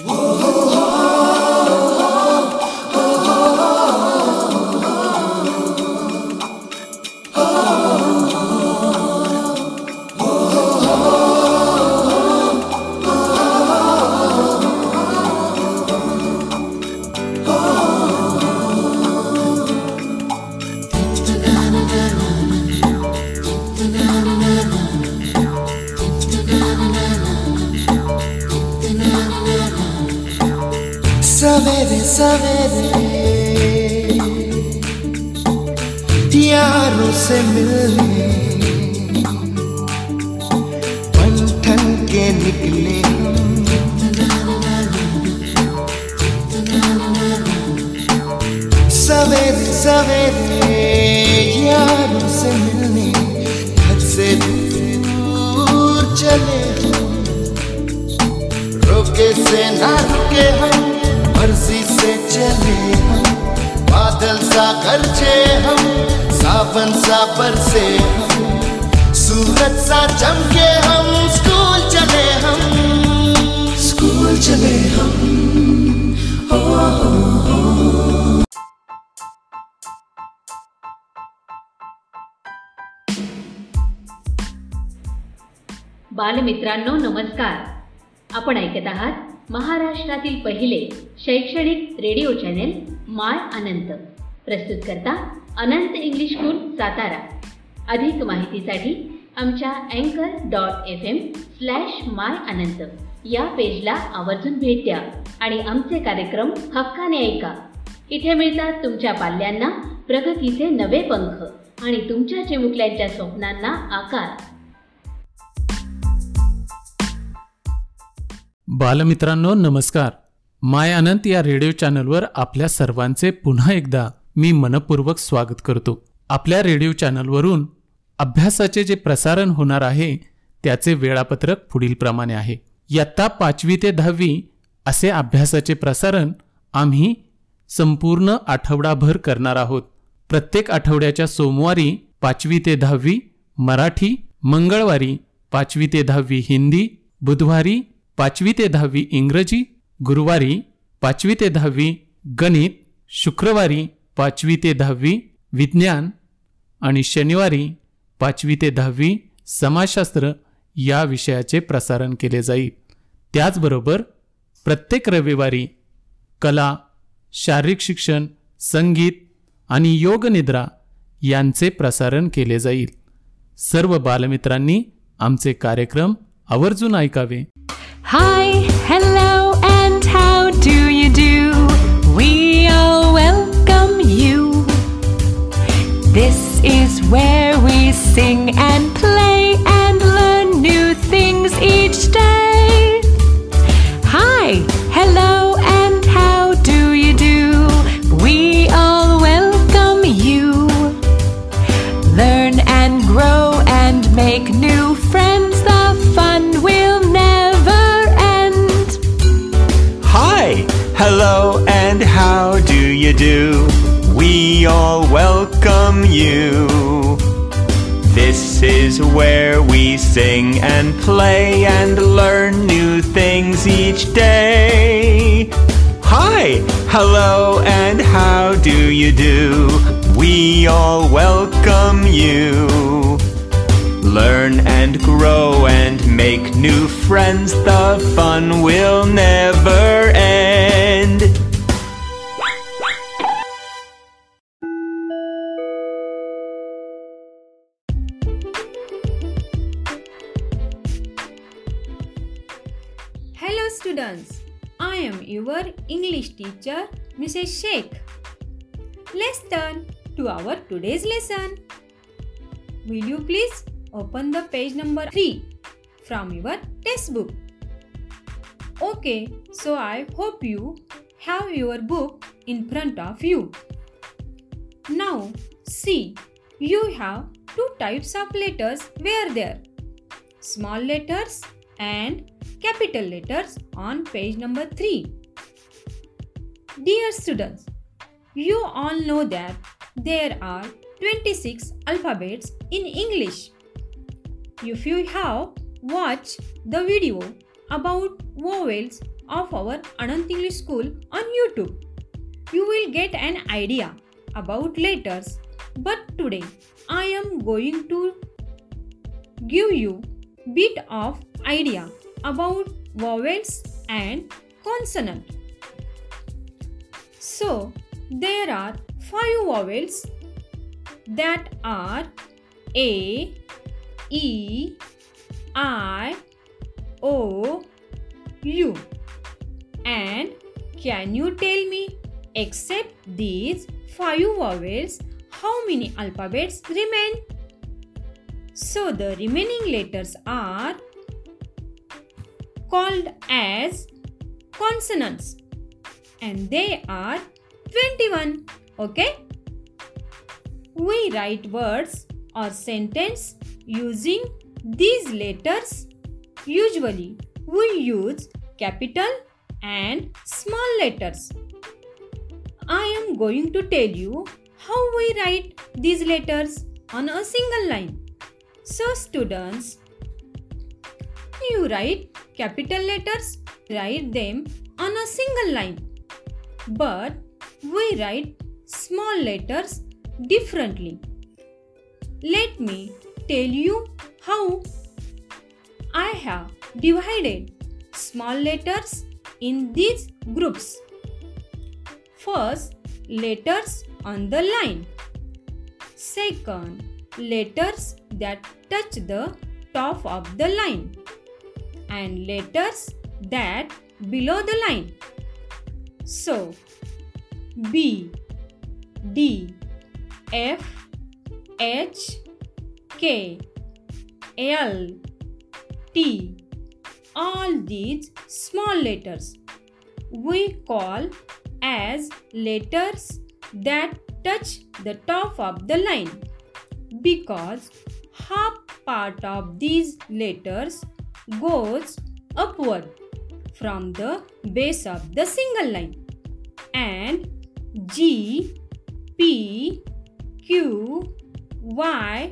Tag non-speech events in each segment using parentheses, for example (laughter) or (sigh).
Whoa. पहिले शैक्षणिक radio channel माय अनंत. प्रस्तुत करता अनंत इंग्लिश स्कूल सातारा. अधिक माहितीसाठी आमच्या अँकर dot F M slash my Anant. या पेजला आवर्जून भेट द्या आणि आमचे कार्यक्रम हक्काने ऐका. इथे मिळतात तुमच्या पाल्यांना प्रगतीचे नवे पंख आणि तुमच्या चिमुकल्यांच्या स्वप्नांना आकार. बालमित्रांनो नमस्कार. माय अनंत या रेडिओ चॅनलवर आपल्या सर्वांचे पुन्हा एकदा मी मनपूर्वक स्वागत करतो. आपल्या रेडिओ चॅनलवरून अभ्यासाचे जे प्रसारण होणार आहे त्याचे वेळापत्रक पुढीलप्रमाणे आहे. इयत्ता पाचवी ते दहावी असे अभ्यासाचे प्रसारण आम्ही संपूर्ण आठवडाभर करणार आहोत. प्रत्येक आठवड्याच्या सोमवारी पाचवी ते दहावी मराठी मंगळवारी पाचवी ते दहावी हिंदी बुधवारी पाचवी ते दहावी इंग्रजी गुरुवारी पाचवी ते दहावी गणित शुक्रवारी पाचवी ते दहावी विज्ञान आणि शनिवारी पाचवी ते दहावी समाजशास्त्र या विषयाचे प्रसारण केले जाईल. त्याचबरोबर प्रत्येक रविवारी कला शारीरिक शिक्षण संगीत आणि योगनिद्रा यांचे प्रसारण केले जाईल. सर्व बालमित्रांनी आमचे कार्यक्रम आवर्जून ऐकावे. Hi hello how do you do? We all welcome you. This is where we sing and play and learn new things each day. Hi, hello, and how do you do? We all welcome you. Learn and grow and make new friends. The fun will never end. English teacher Mrs. Sheikh. Let's turn to our today's lesson. Will you please open the page number 3 from your textbook? Okay, so I hope you have your book in front of you. Now, see, you have two types of letters were there small letters and capital letters on page number 3. Dear students, you all know that there are 26 alphabets in English. If you have watched the video about vowels of our Anant English School on YouTube. You will get an idea about letters, but today I am going to give you bit of idea about vowels and consonant. So, there are five vowels that are A, E, I, O, U. And can you tell me, except these five vowels, how many alphabets remain? So the remaining letters are called as consonants and they are 21. Okay? We write words or sentence using these letters. Usually we use capital and small letters. I am going to tell you how we write these letters on a single line. So students, you write capital letters, write them on a single line. But we write small letters differently. Let me tell you how I have divided small letters in these groups. First, letters on the line. Second, letters that touch the top of the line. And letters that below the line. So, B, D, F, H, K, L, T, all these small letters we call as letters that touch the top of the line because half part of these letters goes upward from the base of the single line and G, P, Q, Y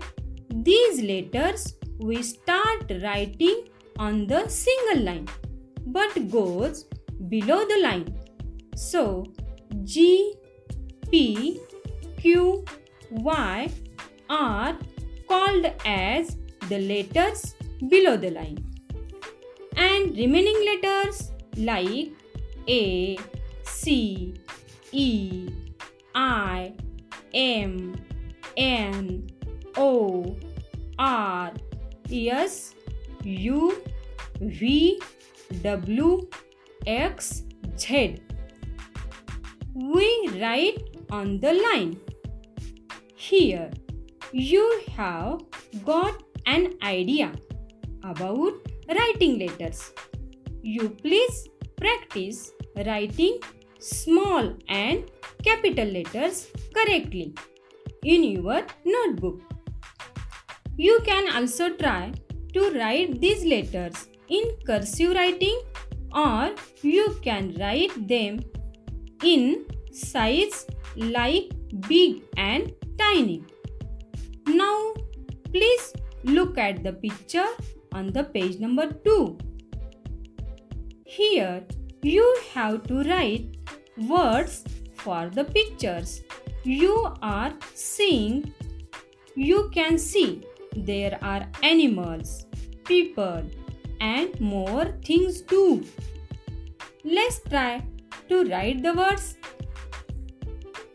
these letters we start writing on the single line but goes below the line. So G, P, Q, Y are called as the letters below the line. And remaining letters like A, C, E, I, M, N, O, R, S, U, V, W, X, Z. We write on the line. Here you have got an idea about writing letters. You please practice writing small and capital letters correctly in your notebook. You can also try to write these letters in cursive writing or you can write them in size like big and tiny. Now please look at the picture on the page number 2. Here you have to write words for the pictures. You are seeing, you can see there are animals, people, and more things too. Let's try to write the words.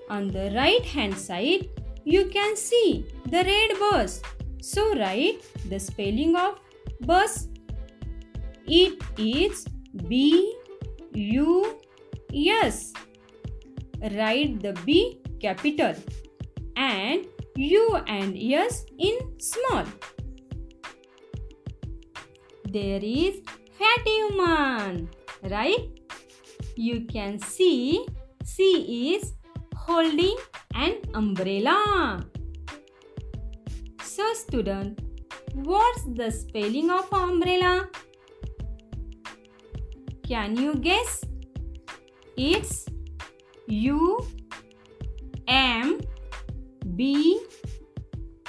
On the right hand side, you can see the red bus. So write the spelling of bus. It is B U S. Write the B capital and U and S in small. There is fat human, right? You can see she is holding an umbrella. So student, what's the spelling of umbrella? Can you guess? It's U M B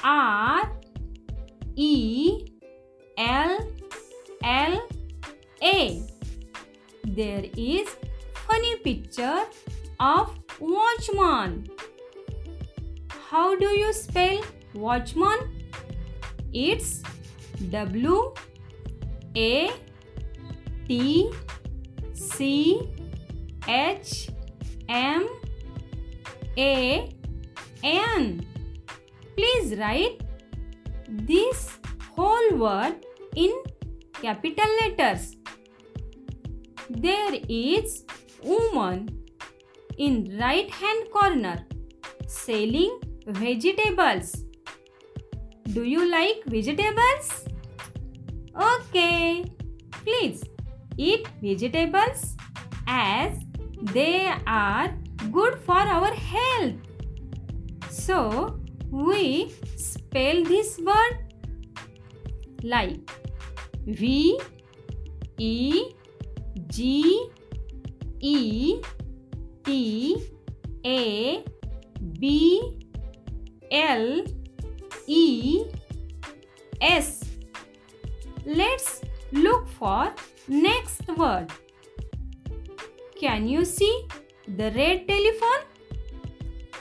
R E L L A there is funny picture of watchman. How do you spell watchman? It's W A T C H M A N. Please write this whole word in capital letters. There is woman in right hand corner selling vegetables. Do you like vegetables? Okay. Please eat vegetables as they are good for our health. So we spell this word like V E G E T A B L E S. Let's look for next word. Can you see the red telephone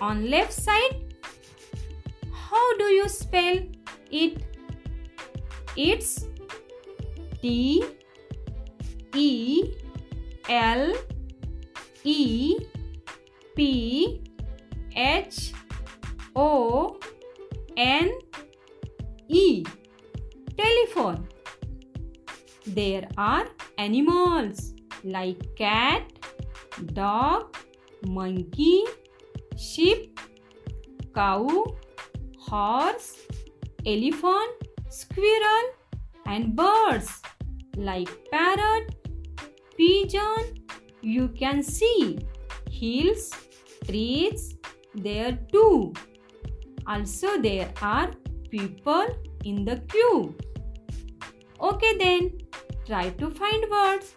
on left side? How do you spell it? It's T E L E P H O N E telephone. There are animals like cat, dog, monkey, sheep, cow, horse, elephant, squirrel, and birds like parrot, pigeon. You can see hills, trees there too. Also, there are people in the queue. Okay, then try to find words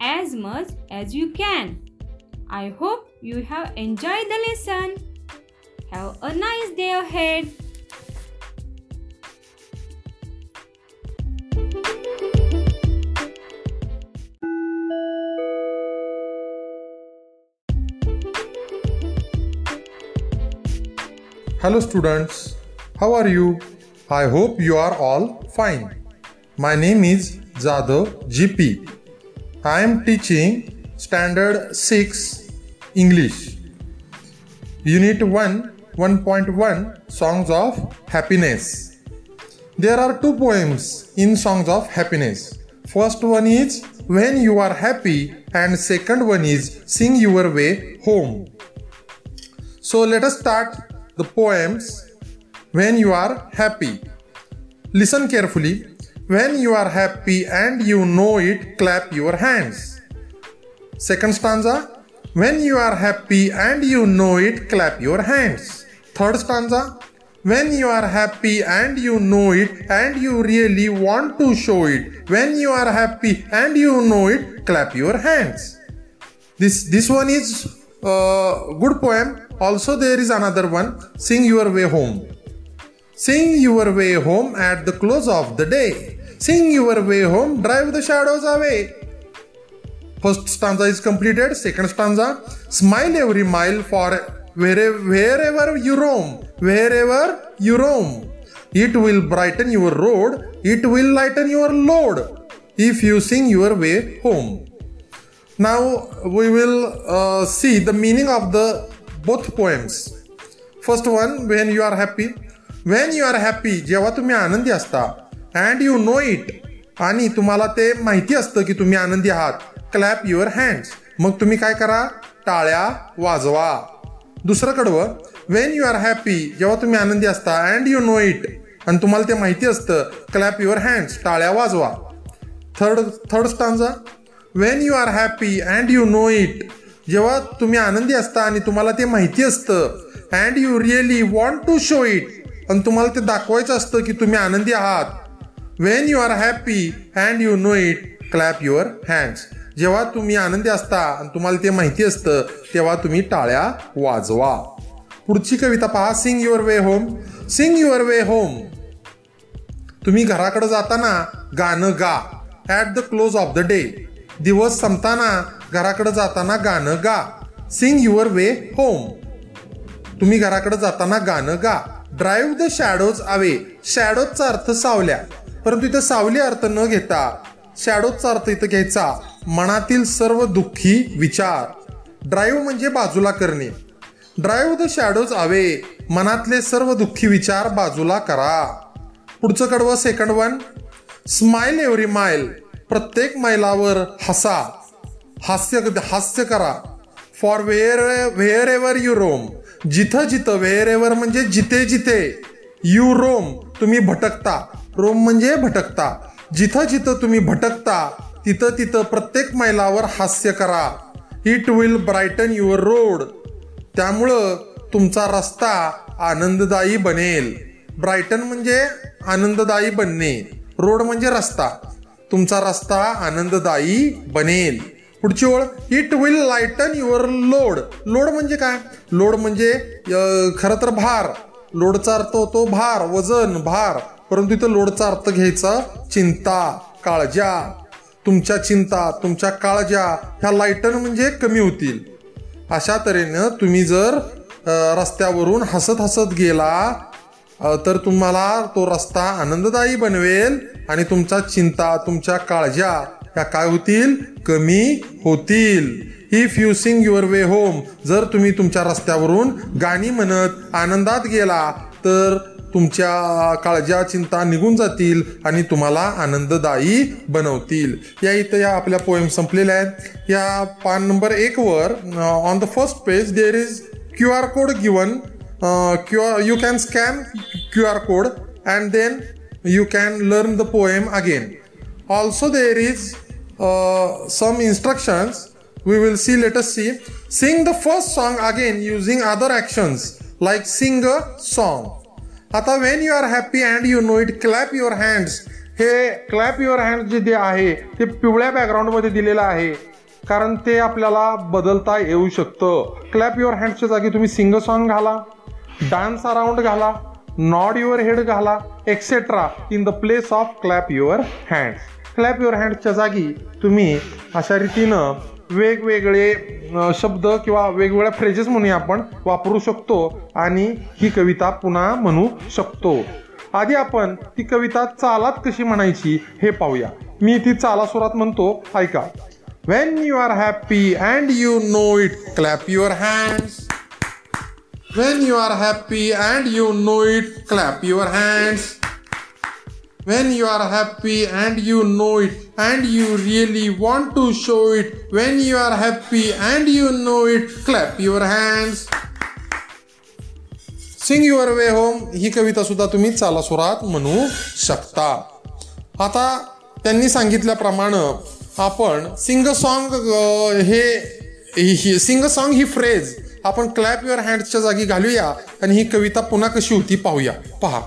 as much as you can. I hope you have enjoyed the lesson. Have a nice day ahead. Hello students, how are you? I hope you are all fine. My name is Jadhav GP. I am teaching Standard 6 English. Unit 1 1.1 Songs of Happiness. There are two poems in Songs of Happiness. First one is When You Are Happy, and second one is Sing Your Way Home. So let us start the poems when you are happy. Listen carefully. When you are happy and you know it, clap your hands. Second stanza. When you are happy and you know it, clap your hands. Third stanza. When you are happy and you know it and you really want to show it. When you are happy and you know it, clap your hands. This this one is uh, good poem. Also there is another one. Sing your way home. Sing your way home at the close of the day. Sing your way home, drive the shadows away. First stanza is completed. Second stanza, smile every mile for wherever, wherever you roam. Wherever you roam. It will brighten your road. It will lighten your load. If you sing your way home. Now we will uh, see the meaning of the both poems. First one, when you are happy. When you are happy, जेव्हा तुम्ही आनंदी असता and you know it आणि तुम्हाला ते माहिती असतं की तुम्ही आनंदी आहात. क्लॅप युअर हँड्स मग तुम्ही काय करा? टाळ्या वाजवा. दुसरं कडवं वेन यू आर हॅपी जेव्हा तुम्ही आनंदी असता अँड यू नो इट आणि तुम्हाला ते माहिती असतं क्लॅप युअर हँड्स टाळ्या वाजवा. Third third stanza when you are happy and you know it जेव्हा तुम्ही आनंदी असता आणि तुम्हाला ते माहिती असतं and you really want to show it आणि तुम्हाला ते दाखवायचं असतं की तुम्ही आनंदी आहात. When you are happy and you know it clap your hands जेव्हा तुम्ही आनंदी असता आणि तुम्हाला ते माहिती असतं तेव्हा तुम्ही टाळ्या वाजवा. पुढची कविता पहा sing your way home sing your way home तुम्ही घराकडे जाताना गाणं गा. At the close of the day दिवस संपताना घराकडे जाताना गाणं गा. सिंग युअर वे होम तुम्ही घराकडे जाताना गाणं गा. ड्राईव्ह द शॅडोज अवे शॅडोजचा अर्थ सावल्या. परंतु इथं सावली अर्थ न घेता शॅडोचा अर्थ इथं घ्यायचा. मनातील सर्व दुःखी विचार. ड्राईव्ह म्हणजे बाजूला करणे. ड्राईव्ह द शॅडोज आवे मनातले सर्व दुःखी विचार बाजूला करा. पुढचं कडवं second one smile every mile प्रत्येक मैलावर हसा. हास्य हास्य करा. For where wherever you roam जिथं जिथं व्हेअर एव्हर म्हणजे जिथे जिथे. यू रोम तुम्ही भटकता. रोम म्हणजे भटकता. जिथं जिथं तुम्ही भटकता तिथं तिथं प्रत्येक मैलावर हास्य करा. It will brighten your road त्यामुळं तुमचा रस्ता आनंददायी बनेल. ब्रायटन म्हणजे आनंददायी बनणे. रोड म्हणजे रस्ता. तुमचा रस्ता आनंददायी बनेल. पुढची ओळ it will lighten your load load म्हणजे काय? लोड म्हणजे खरं तर भार. लोडचा अर्थ होतो भार वजन भार. परंतु इथं लोडचा अर्थ घ्यायचा चिंता काळज्या तुमच्या चिंता तुमच्या काळजा ह्या लाईटन म्हणजे कमी होतील. अशा तऱ्हेनं तुम्ही जर रस्त्यावरून हसत हसत गेला तर तुम्हाला तो रस्ता आनंददायी बनवेल आणि तुमच्या चिंता तुमच्या काळजा ह्या काय होतील? कमी होतील. If you sing your way home जर तुम्ही तुमच्या रस्त्यावरून गाणी म्हणत आनंदात गेला तर तुमच्या काळज्या चिंता निघून जातील आणि तुम्हाला आनंददायी बनवतील. या इथं या आपल्या पोएम संपलेल्या आहेत. या पान नंबर एकवर on the first page there is Q R code given Q R you can scan Q R code and then you can learn the poem again also there is some instructions we will see let's see sing the first song again using other actions like sing a song आता when you are happy and you know it clap your hands हे clap your hand जे जे आहे ते पिवळ्या बॅकग्राऊंडमध्ये दिलेलं आहे. कारण ते आपल्याला बदलता येऊ शकतं. क्लॅप युअर हँडच्या जागी तुम्ही सिंग सॉन्ग घाला डान्स अराउंड घाला नॉड युअर हेड घाला etcetera in the place of clap your hands clap your हँडच्या जागी तुम्ही अशा रीतीनं वेगवेगळे शब्द किंवा वेगवेगळ्या फ्रेजेस म्हणून आपण वापरू शकतो आणि ही कविता पुन्हा म्हणू शकतो. आधी आपण ती कविता चालात कशी म्हणायची हे पाहूया. मी ती चाला सुरात म्हणतो ऐका. When you are happy and you know it clap your hands when you are happy and you know it clap your hands when you are happy and you know it and you really want to show it when you are happy and you know it clap your hands. Sing your way home ही कविता सुद्धा तुम्ही चाला सुरात म्हणू शकता. आता त्यांनी सांगितल्याप्रमाणे आपण सिंग सॉन्ग हे सिंग सॉन्ग ही फ्रेज आपण क्लॅप युअर हँडच्या जागी घालूया आणि ही कविता पुन्हा कशी होती पाहूया. पहा.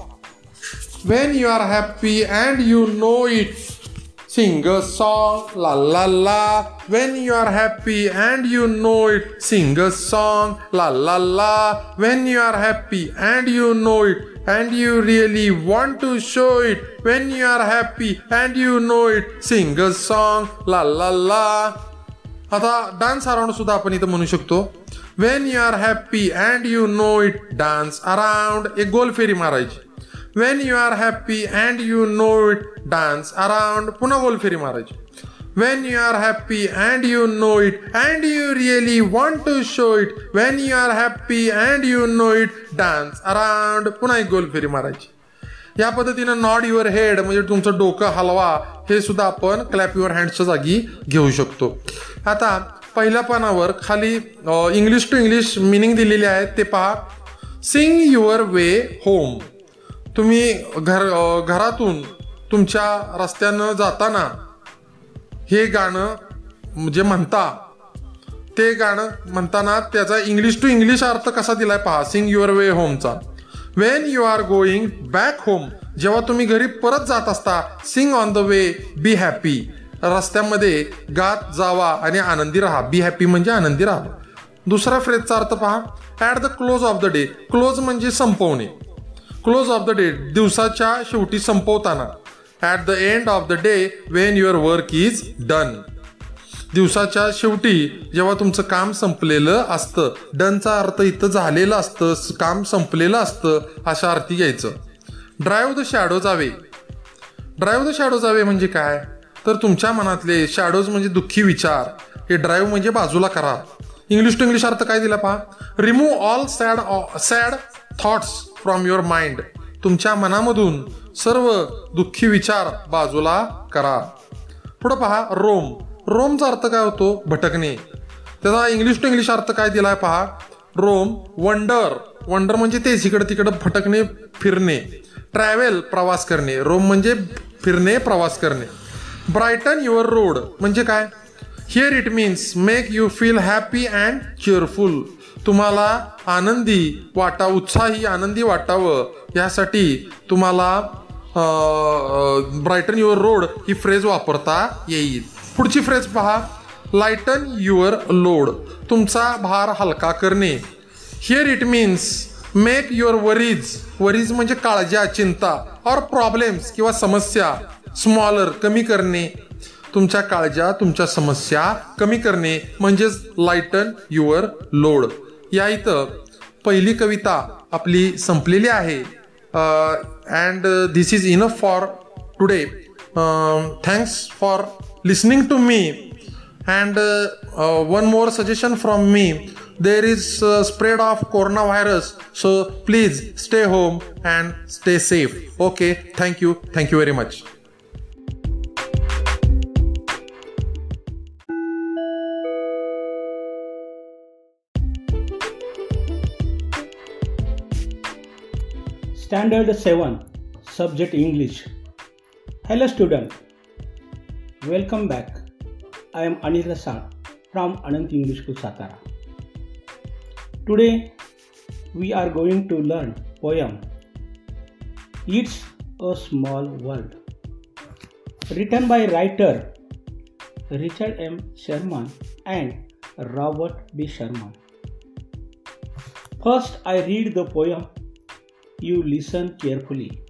When you are happy and you know it, sing a song, la la la. When you are happy and you know it, sing a song, la la la. When you are happy and you know it, and you really want to show it. When you are happy and you know it, sing a song, la la la. आता dance around सुद्धा आपण इथं म्हणू शकतो when you are happy and you know it dance around एक गोल फेरी मारायची When you are happy and you know it dance around पुन्हा गोल फेरी मारायची when you are happy and you know it and you really want to show it when you are happy and you know it dance around पुन्हा एक गोल फेरी मारायची या पद्धतीनं नॉट युअर हेड म्हणजे तुमचं डोकं हलवा हे सुद्धा आपण क्लॅप युअर हँडच्या जागी घेऊ शकतो. आता पहिल्या पानावर खाली इंग्लिश टू इंग्लिश मिनिंग दिलेली आहे ते पहा. सिंग युअर वे होम तुम्ही घर घरातून तुमच्या रस्त्यानं जाताना हे गाणं जे म्हणता ते गाणं म्हणताना त्याचा इंग्लिश टू इंग्लिश अर्थ कसा दिलाय पहा. Sing your way होमचा when you are going back home जेव्हा तुम्ही घरी परत जात असता sing on the way be happy रस्त्यामध्ये गात जावा आणि आनंदी राहा. बी हॅपी म्हणजे आनंदी राहा दुसरा फ्रेजचा अर्थ पहा. At the close of the day close म्हणजे संपवणे. क्लोज ऑफ द डे दिवसाच्या शेवटी संपवताना. At the end of the day when your work is done दिवसाच्या शेवटी जेव्हा तुमचं काम संपलेलं असतं डनचा अर्थ इथं झालेलं असतं काम संपलेलं असतं अशा अर्थी घ्यायचं. Drive the shadows away drive the shadows away म्हणजे काय? तर तुमच्या मनातले शॅडोज म्हणजे दुःखी विचार. हे ड्राईव्ह म्हणजे बाजूला करा. इंग्लिश टू इंग्लिश अर्थ काय दिला पहा? Remove all sad sad thoughts from your mind तुमच्या मनामधून सर्व दुःखी विचार बाजूला करा. पुढं पहा रोम. रोमचा अर्थ काय होतो? भटकणे. त्याचा इंग्लिश टू इंग्लिश अर्थ काय दिलाय पहा? Rome wonder. वंडर म्हणजे तेच इकडं तिकडं भटकणे फिरणे. ट्रॅव्हल प्रवास करणे. रोम म्हणजे फिरणे प्रवास करणे. ब्रायटन युअर रोड म्हणजे काय? Here it means make you feel happy and careful तुम्हाला आनंदी वाटा उत्साही आनंदी वाटावं. यासाठी तुम्हाला ब्रायटन युअर रोड ही फ्रेज वापरता येईल. पुढची फ्रेज पहा. लायटन युअर लोड तुमचा भार हलका करणे. Here it means make your worries worries म्हणजे काळज्या चिंता और प्रॉब्लेम्स किंवा समस्या स्मॉलर कमी करणे. तुमच्या काळजा तुमच्या समस्या कमी करणे म्हणजेच लाइटन युअर लोड या इथं पहिली कविता आपली संपलेली आहे. And this is enough for today thanks for listening to me and one more suggestion from me there is spread of corona virus so please stay home and stay safe okay thank you thank you very much Standard 7 Subject English. Hello student. Welcome back. I am Anil Rasal from Anant English School Satara Today we are going to learn poem. It's a Small World. Written by writer Richard M. Sherman and Robert B. Sherman. First I read the poem you listen carefully.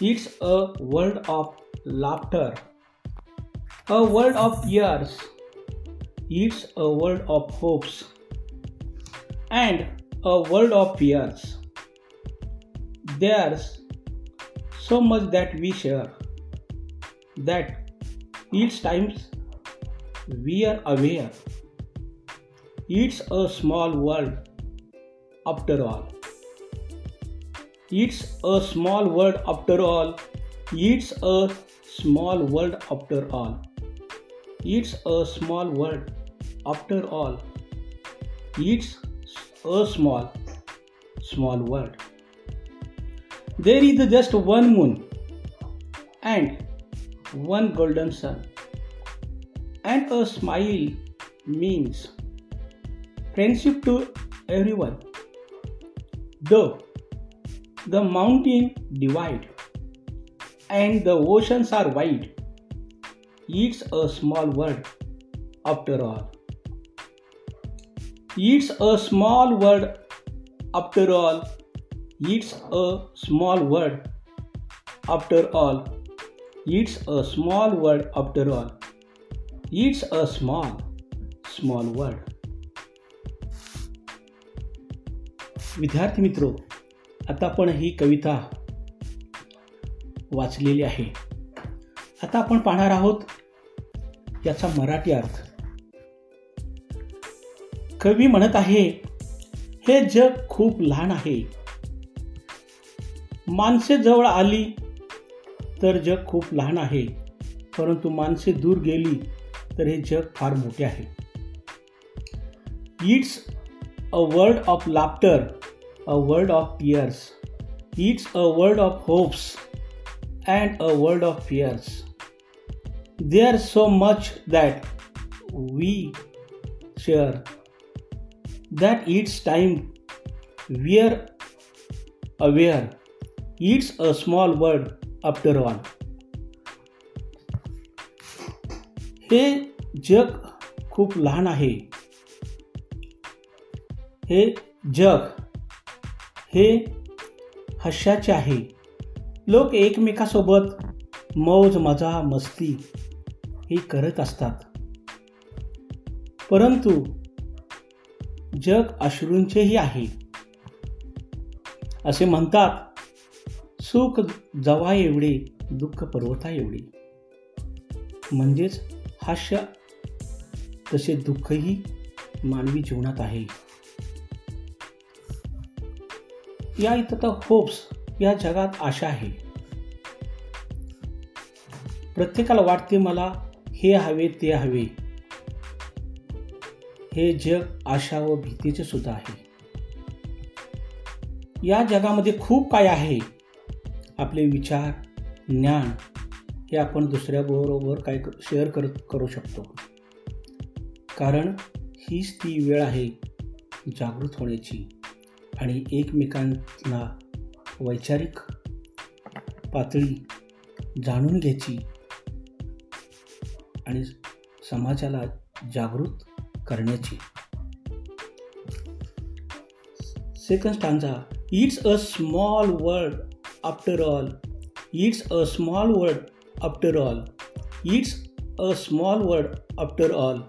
It's a world of laughter, a world of tears, it's a world of hopes, and a world of fears. There's so much that we share that each times we are aware. It's a small world after all. It's a small world after all. It's a small world after all. It's a small world after all. It's a small, small world. There is just one moon and one golden sun. And a smile means friendship to everyone. Though the mountain divide and the oceans are wide. It's a small world after all. It's a small world after all. It's a small world after all. It's a small world after all. It's a small, small world. વિદ્યાર્થી મિત્રો आता आपण ही कविता वाचलेली आहे. आता आपण पाहणार आहोत याचा मराठी अर्थ. कवी म्हणत आहे हे जग खूप लहान आहे. माणसे जवळ आली तर जग खूप लहान आहे. परंतु माणसे दूर गेली तर हे जग फार मोठे आहे. It's a world of laughter a world of tears. It's a world of hopes and a world of fears. There's so much that we share that each time we're aware it's a small world after all. हे जग खूप लहान आहे हे जग हे हास्याचे आहे. लोक एकमेकासोबत मौज मजा मस्ती हे करत असतात. परंतु जग अश्रूंचेही आहे. असे म्हणतात सुख जवा एवढे दुःख पर्वता एवढे म्हणजेच हास्य तसे दुःखही मानवी जीवनात आहे. या इथं तर होप्स या जगात आशा आहे. प्रत्येकाला वाटते मला हे हवे ते हवे. हे जग आशा व भीतीचे सुद्धा आहे. या जगामध्ये खूप काय आहे. आपले विचार ज्ञान हे आपण दुसऱ्याबरोबर काय शेअर करत करू शकतो. कारण हीच ती वेळ आहे जागृत होण्याची. आणि एकमेकांना वैचारिक पातळी जाणून घ्यायची आणि समाजाला जागृत करण्याची. Second stanza it's a small word after all it's a small word after all it's a small word after all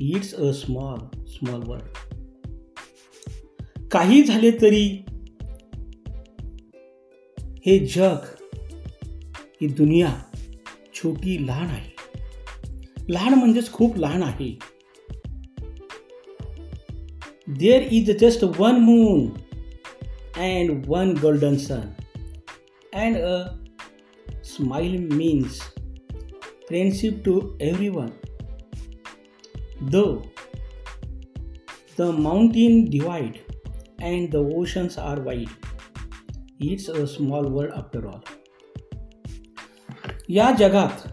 it's a small small word काही झाले तरी हे जग ही दुनिया छोटी लहान आहे. लहान म्हणजेच खूप लहान आहे. There is just one moon and one golden sun and a smile means friendship to every one the mountain divide and the oceans are wide. It's a small world after all या जगात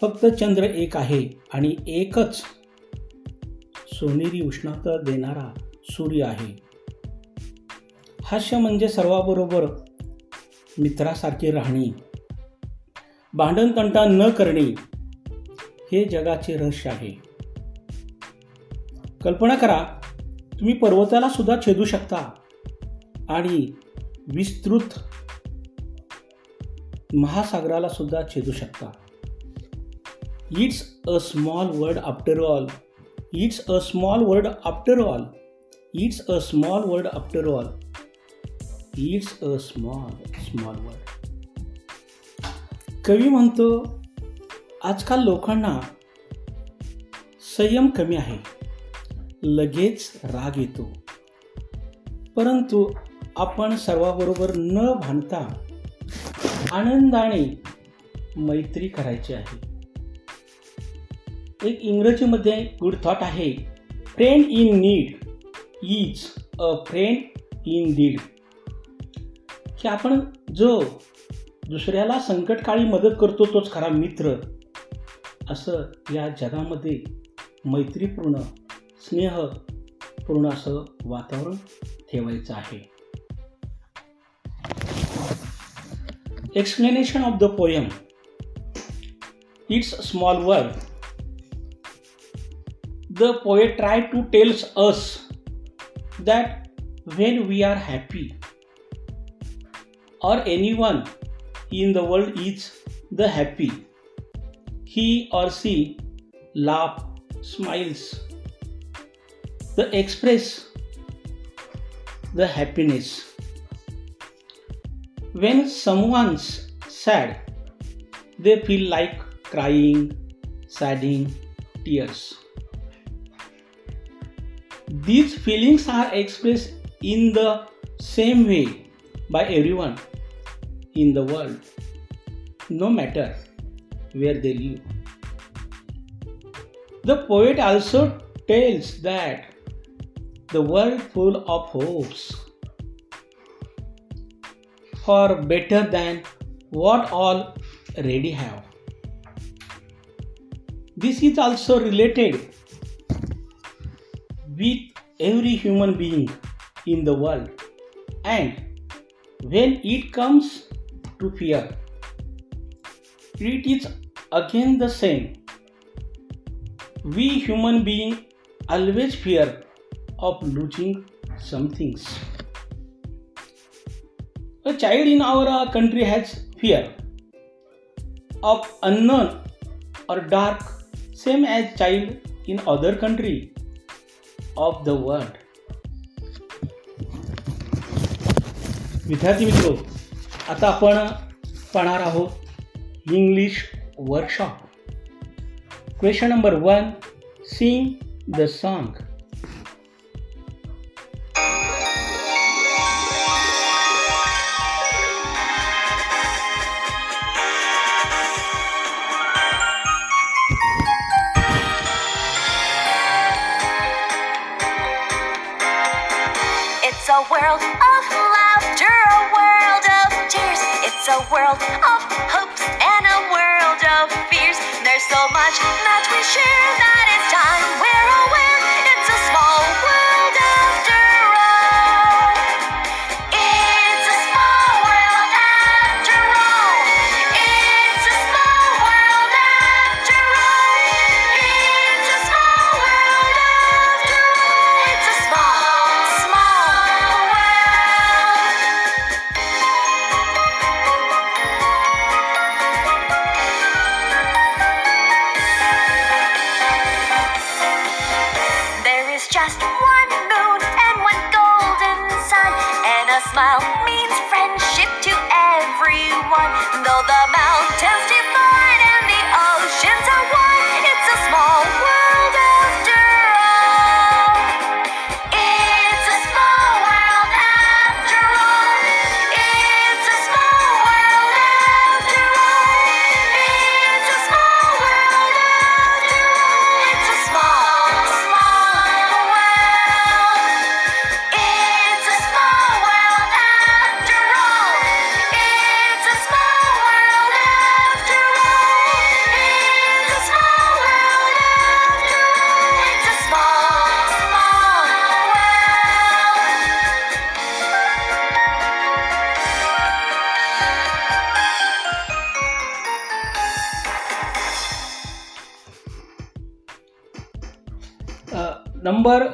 फक्त चंद्र एक आहे आणि एकच सोनेरी उष्णता देणारा सूर्य आहे. हास्य म्हणजे सर्वाबरोबर मित्रासारखे राहणे. भांडणतंटा न करणे हे जगाचे रहस्य आहे. कल्पना करा तुम्ही पर्वताला सुद्धा छेदू शकता. आणि विस्तृत महासागराला सुद्धा छेदू शकता. It's a small word after all it's a small word after all it's a small word after all it's a small small word कवी म्हणतो आजकाल लोकांना संयम कमी आहे. लगेच राग येतो. परंतु आपण सर्वाबरोबर न भांडता आनंदाने मैत्री करायची आहे. एक इंग्रजीमध्ये गुड थॉट आहे friend in need is a friend in deed की आपण जो दुसऱ्याला संकटकाळी मदत करतो तोच खरा मित्र असं या जगामध्ये मैत्रीपूर्ण स्नेह पूर्ण अस वातावरण ठेवायचं आहे. Explanation of the poem it's small word the poet try to tells us that when we are happy or anyone in the world is the happy he or she laugh smiles the express the happiness when someone's sad, they feel like crying, shedding tears. These feelings are expressed in the same way by everyone in the world, no matter where they live. The poet also tells that the world full of hopes for better than what all already have. This is also related with every human being in the world, and when it comes to fear, it is again the same. We human beings always fear of losing some things. A child in our uh, country has fear of unknown or dark, same as child in other country of the world. विद्यार्थी मित्रो आता आपण पाहणार आहोत English workshop question number one sing the song world of laughter, a world of tears. It's a world of hopes and a world of fears. There's so much that we share that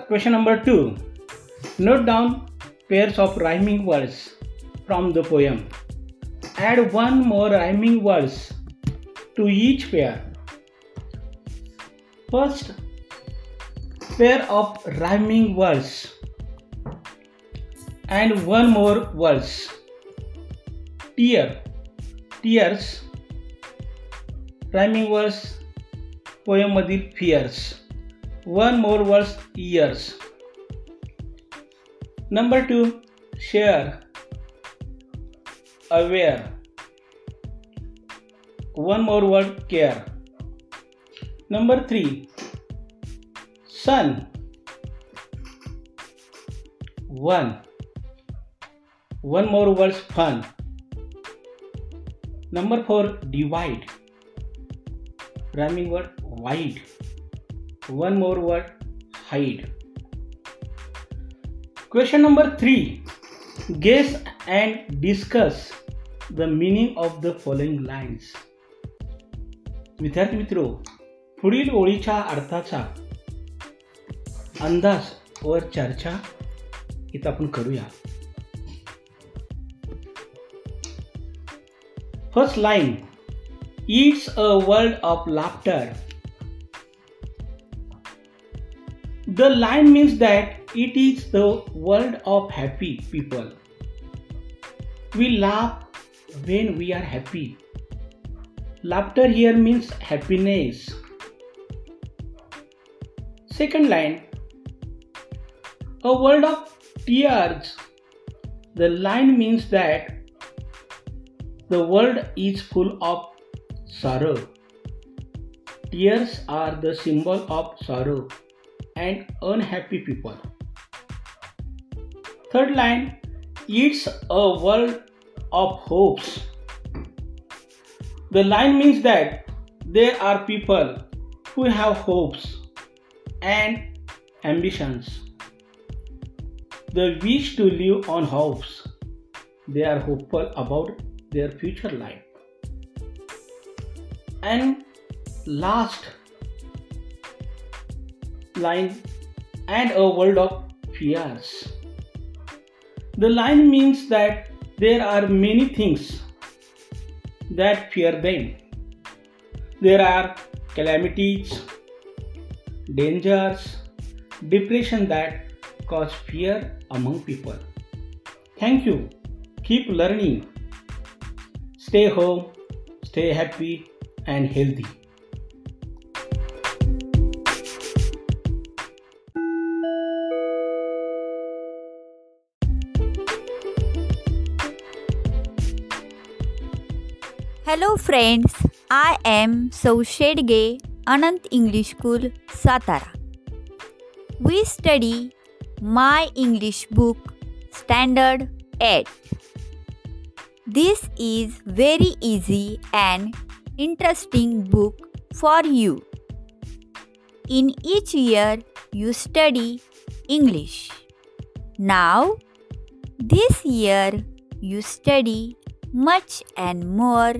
question number two. Note down pairs of rhyming words from the poem. Add one more rhyming words to each pair. First, pair of rhyming words and one more words. Tear, tears, rhyming words, poem मधील fears. one more words years. Number 2 share. Aware. One more word care. Number 3 sun one. One more words fun. Number 4 divide. Rhyming word wide one more word hide question number 3 guess and discuss the meaning of the following lines विद्यार्थी मित्रो पुढील ओळीच्या अर्थाचा अंदाज वर चर्चा इथं आपण करूया first line it's a world of laughter The line means that it is the world of happy people. We laugh when we are happy. Laughter here means happiness. Second line A world of tears. The line means that the world is full of sorrow. Tears are the symbol of sorrow and unhappy people. Third line It's a world of hopes. The line means that there are people who have hopes and ambitions. They wish to live on hopes. They are hopeful about their future life. And last line and a world of fears. The line means that there are many things that fear them. There are calamities, dangers, depression that cause fear among people. Thank you. Keep learning. Stay home, stay happy and healthy. Hello friends, I am Saushedge Anant English School, Satara. We study my English book Standard 8. This is very easy and interesting book for you. In each year you study English. Now this year you study much and more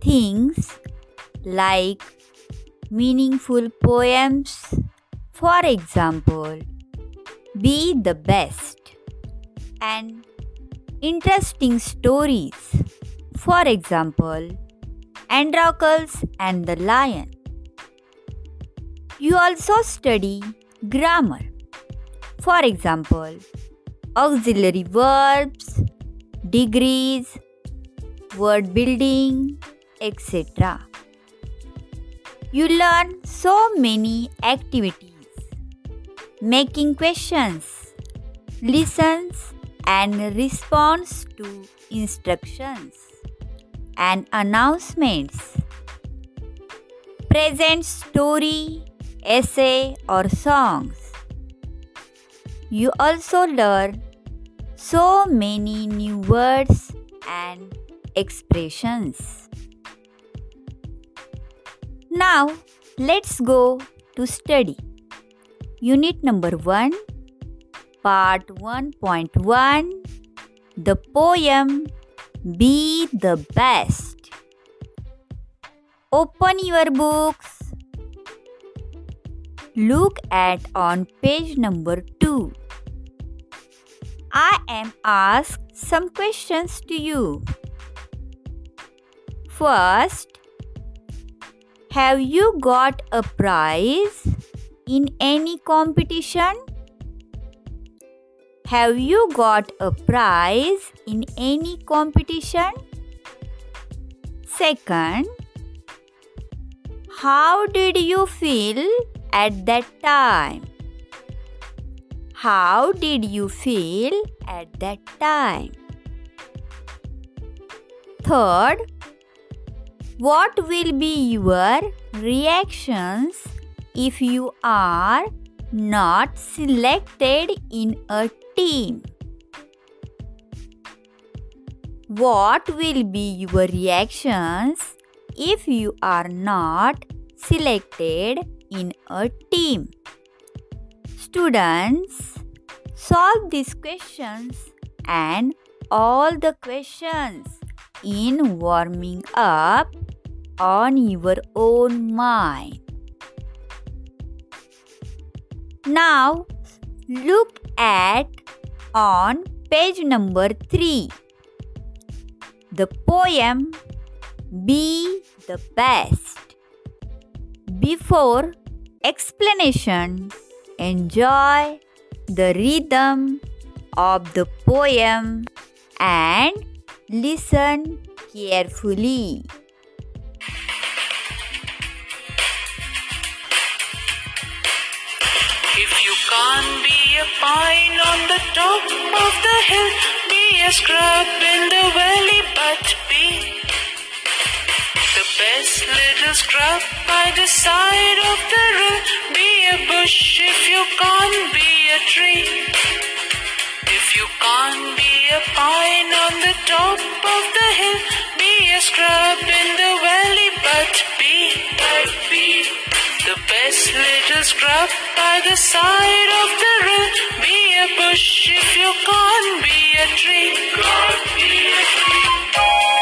things like meaningful poems, for example, be the best, and interesting stories, for example, Androcles and the Lion. You also study grammar, for example, auxiliary verbs, degrees, word building, etc. You learn so many activities, making questions, listens and response to instructions and announcements. Present story, essay or songs. You also learn so many new words and expressions. Now, let's go to study. Unit number 1, Part 1.1 The poem Be the Best. Open your books. Look at on page number 2. I am asked some questions to you. First, have you got a prize in any competition? Have you got a prize in any competition? Second, how did you feel at that time? How did you feel at that time? Third, what will be your reactions if you are not selected in a team? What will be your reactions if you are not selected in a team? Students, solve these questions and all the questions in warming up on your own mind. Now look at on page number 3 the poem Be the Best. Before explanation, enjoy the rhythm of the poem and listen carefully. Pine on the top of the hill, be a scrub in the valley, but be the best little scrub by the side of the rill. Be a bush if you can't be a tree. If you can't be a pine on the top of the hill, be a scrub in the valley, but be, but be the best little scrub by the side of the road. Be a bush if you can't be a tree. Can't be a tree.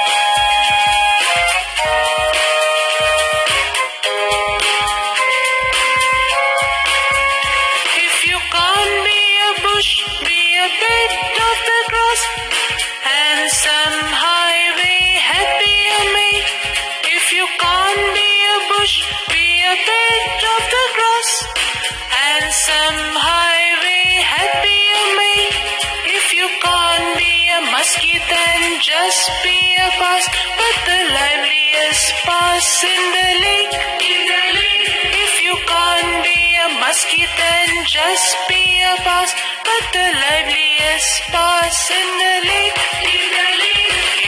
Pass in the lake. If you can't be a muskie, then just be a bass. But the liveliest pass in the lake.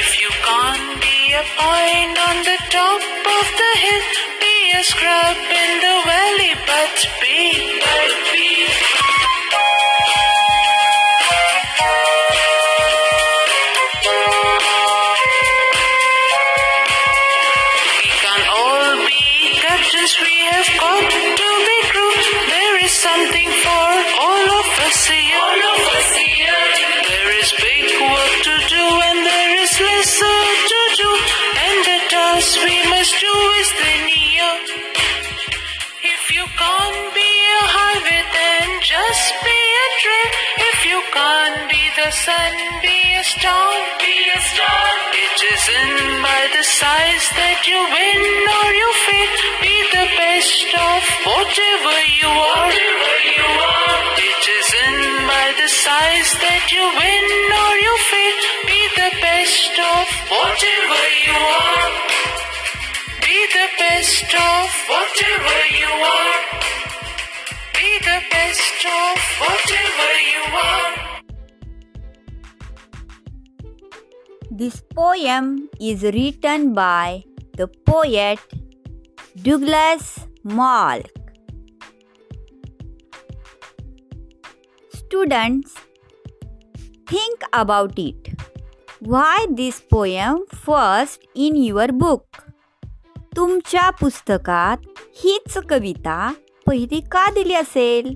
If you can't be a pine on the top of the hill, be a scrub in the valley, but be, but be. Just be a train. If you can't be the sun, be a star. Be a star. It isn't by the size that you win or you fail. Be the best of whatever you are. Whatever you are. It isn't by the size that you win or you fail. Be the best of whatever you are. Be the best of whatever you are Be the best of whatever you are. This poem is written by the poet Douglas Malk. Students, think about it. Why this poem first in your book? तुमच्या पुस्तकात हीच कविता पहिली का दिली असेल?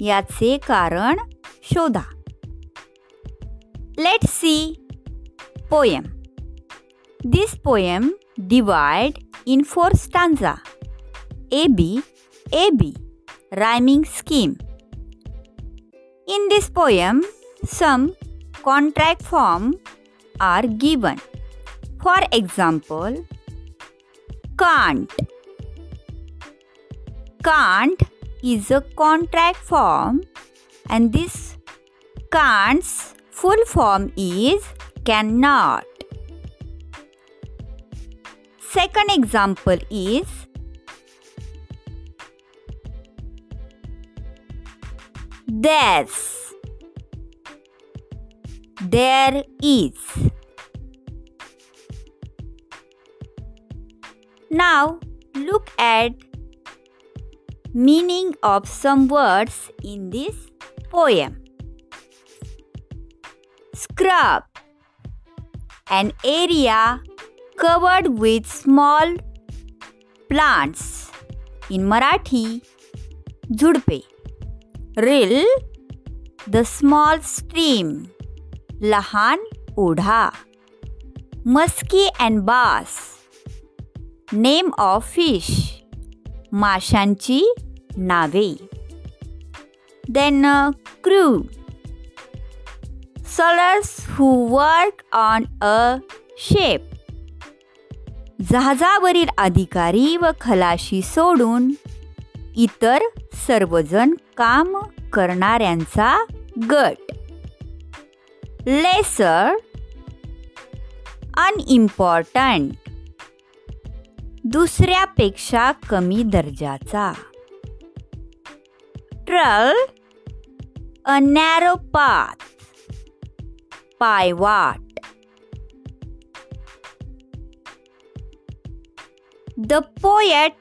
याचे कारण शोधा. Let see poem this poem divide in four stanza A B A B rhyming scheme in this poem some contract form are given for example can't Can't is a contract form and this can't's full form is cannot. Second example is there's. There is. Now look at meaning of some words in this poem. Scrub An area covered with small plants. In Marathi, jurdpe. Rill The small stream. Lahan Udha. Musky and Bass. Name of fish. माशांची नावे. Then crew sailors who work on a ship जहाजावरील अधिकारी व खलाशी सोडून इतर सर्वजण काम करणाऱ्यांचा गट. लेसर अनइम्पॉर्टंट दुसऱ्यापेक्षा कमी दर्जाचा ट्रल अ नॅरो पाथ पायवाट The poet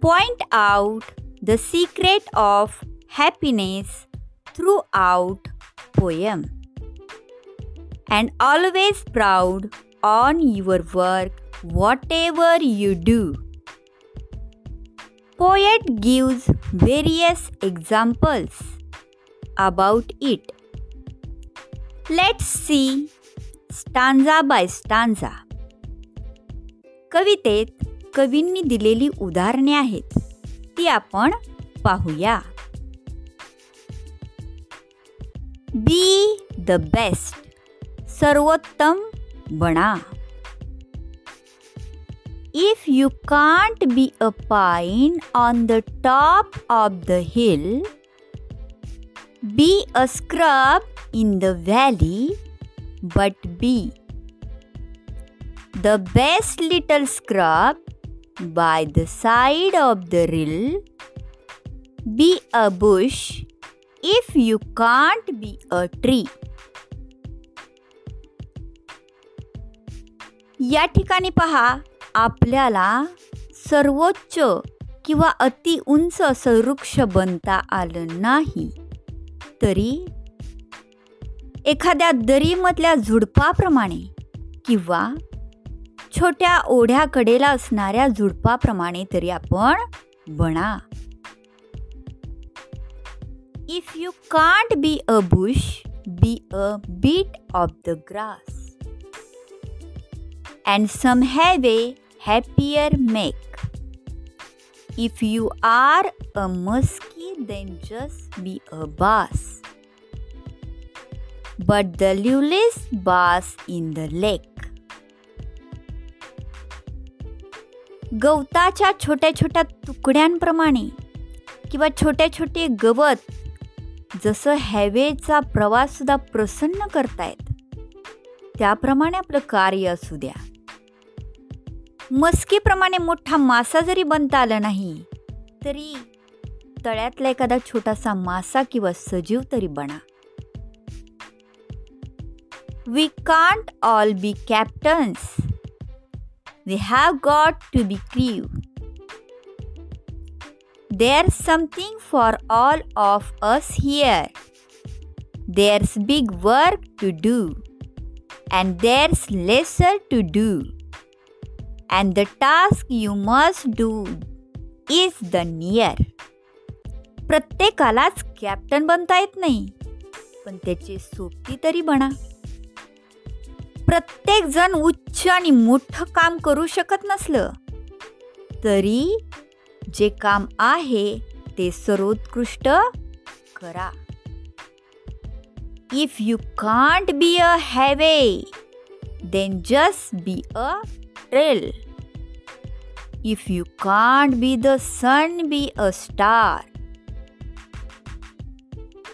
point out the secret of happiness throughout poem and always proud on your work whatever you do. Poet gives various examples about it. Let's see stanza by stanza. कवितेत कवींनी दिलेली उदाहरणे आहेत ती आपण पाहूया बी the best सर्वोत्तम बना If you can't be a pine on the top of the hill be a scrub in the valley but be the best little scrub by the side of the rill. Be a bush if you can't be a tree. या ठिकाणी पहा आपल्याला सर्वोच्च किंवा अति उंच असं वृक्ष बनता आलं नाही. तरी एखाद्या दरीमधल्या झुडपाप्रमाणे किंवा छोट्या ओढ्याकडेला असणाऱ्या झुडपाप्रमाणे तरी आपण बना. If you can't be a bush be a bit of the grass and some highway happier make. If you are a muskie, then just be a bass. But the lowest bass in the lake. गवताच्या छोट्या छोट्या तुकड्यांप्रमाणे किंवा छोटे छोटे गवत जसं हॅवेचा प्रवाससुद्धा प्रसन्न करतायत त्याप्रमाणे आपलं कार्य असू द्या मस्कीप्रमाणे मोठा मासा जरी बनता आला नाही तरी तळ्यातला एखादा छोटासा मासा किंवा सजीव तरी बना. We can't all be captains we have got to be crew there something for all of us here there's big work to do and there's lesser to do and the task you must do is the near. प्रत्येकालाच captain बनता येत नाही पण त्याची सोबती तरी बना प्रत्येक जण उच्च आणि मोठं काम करू शकत नसलं तरी जे काम आहे ते सर्वोत्कृष्ट करा if you can't be a highway then just be a trail If you can't be the sun, be a star.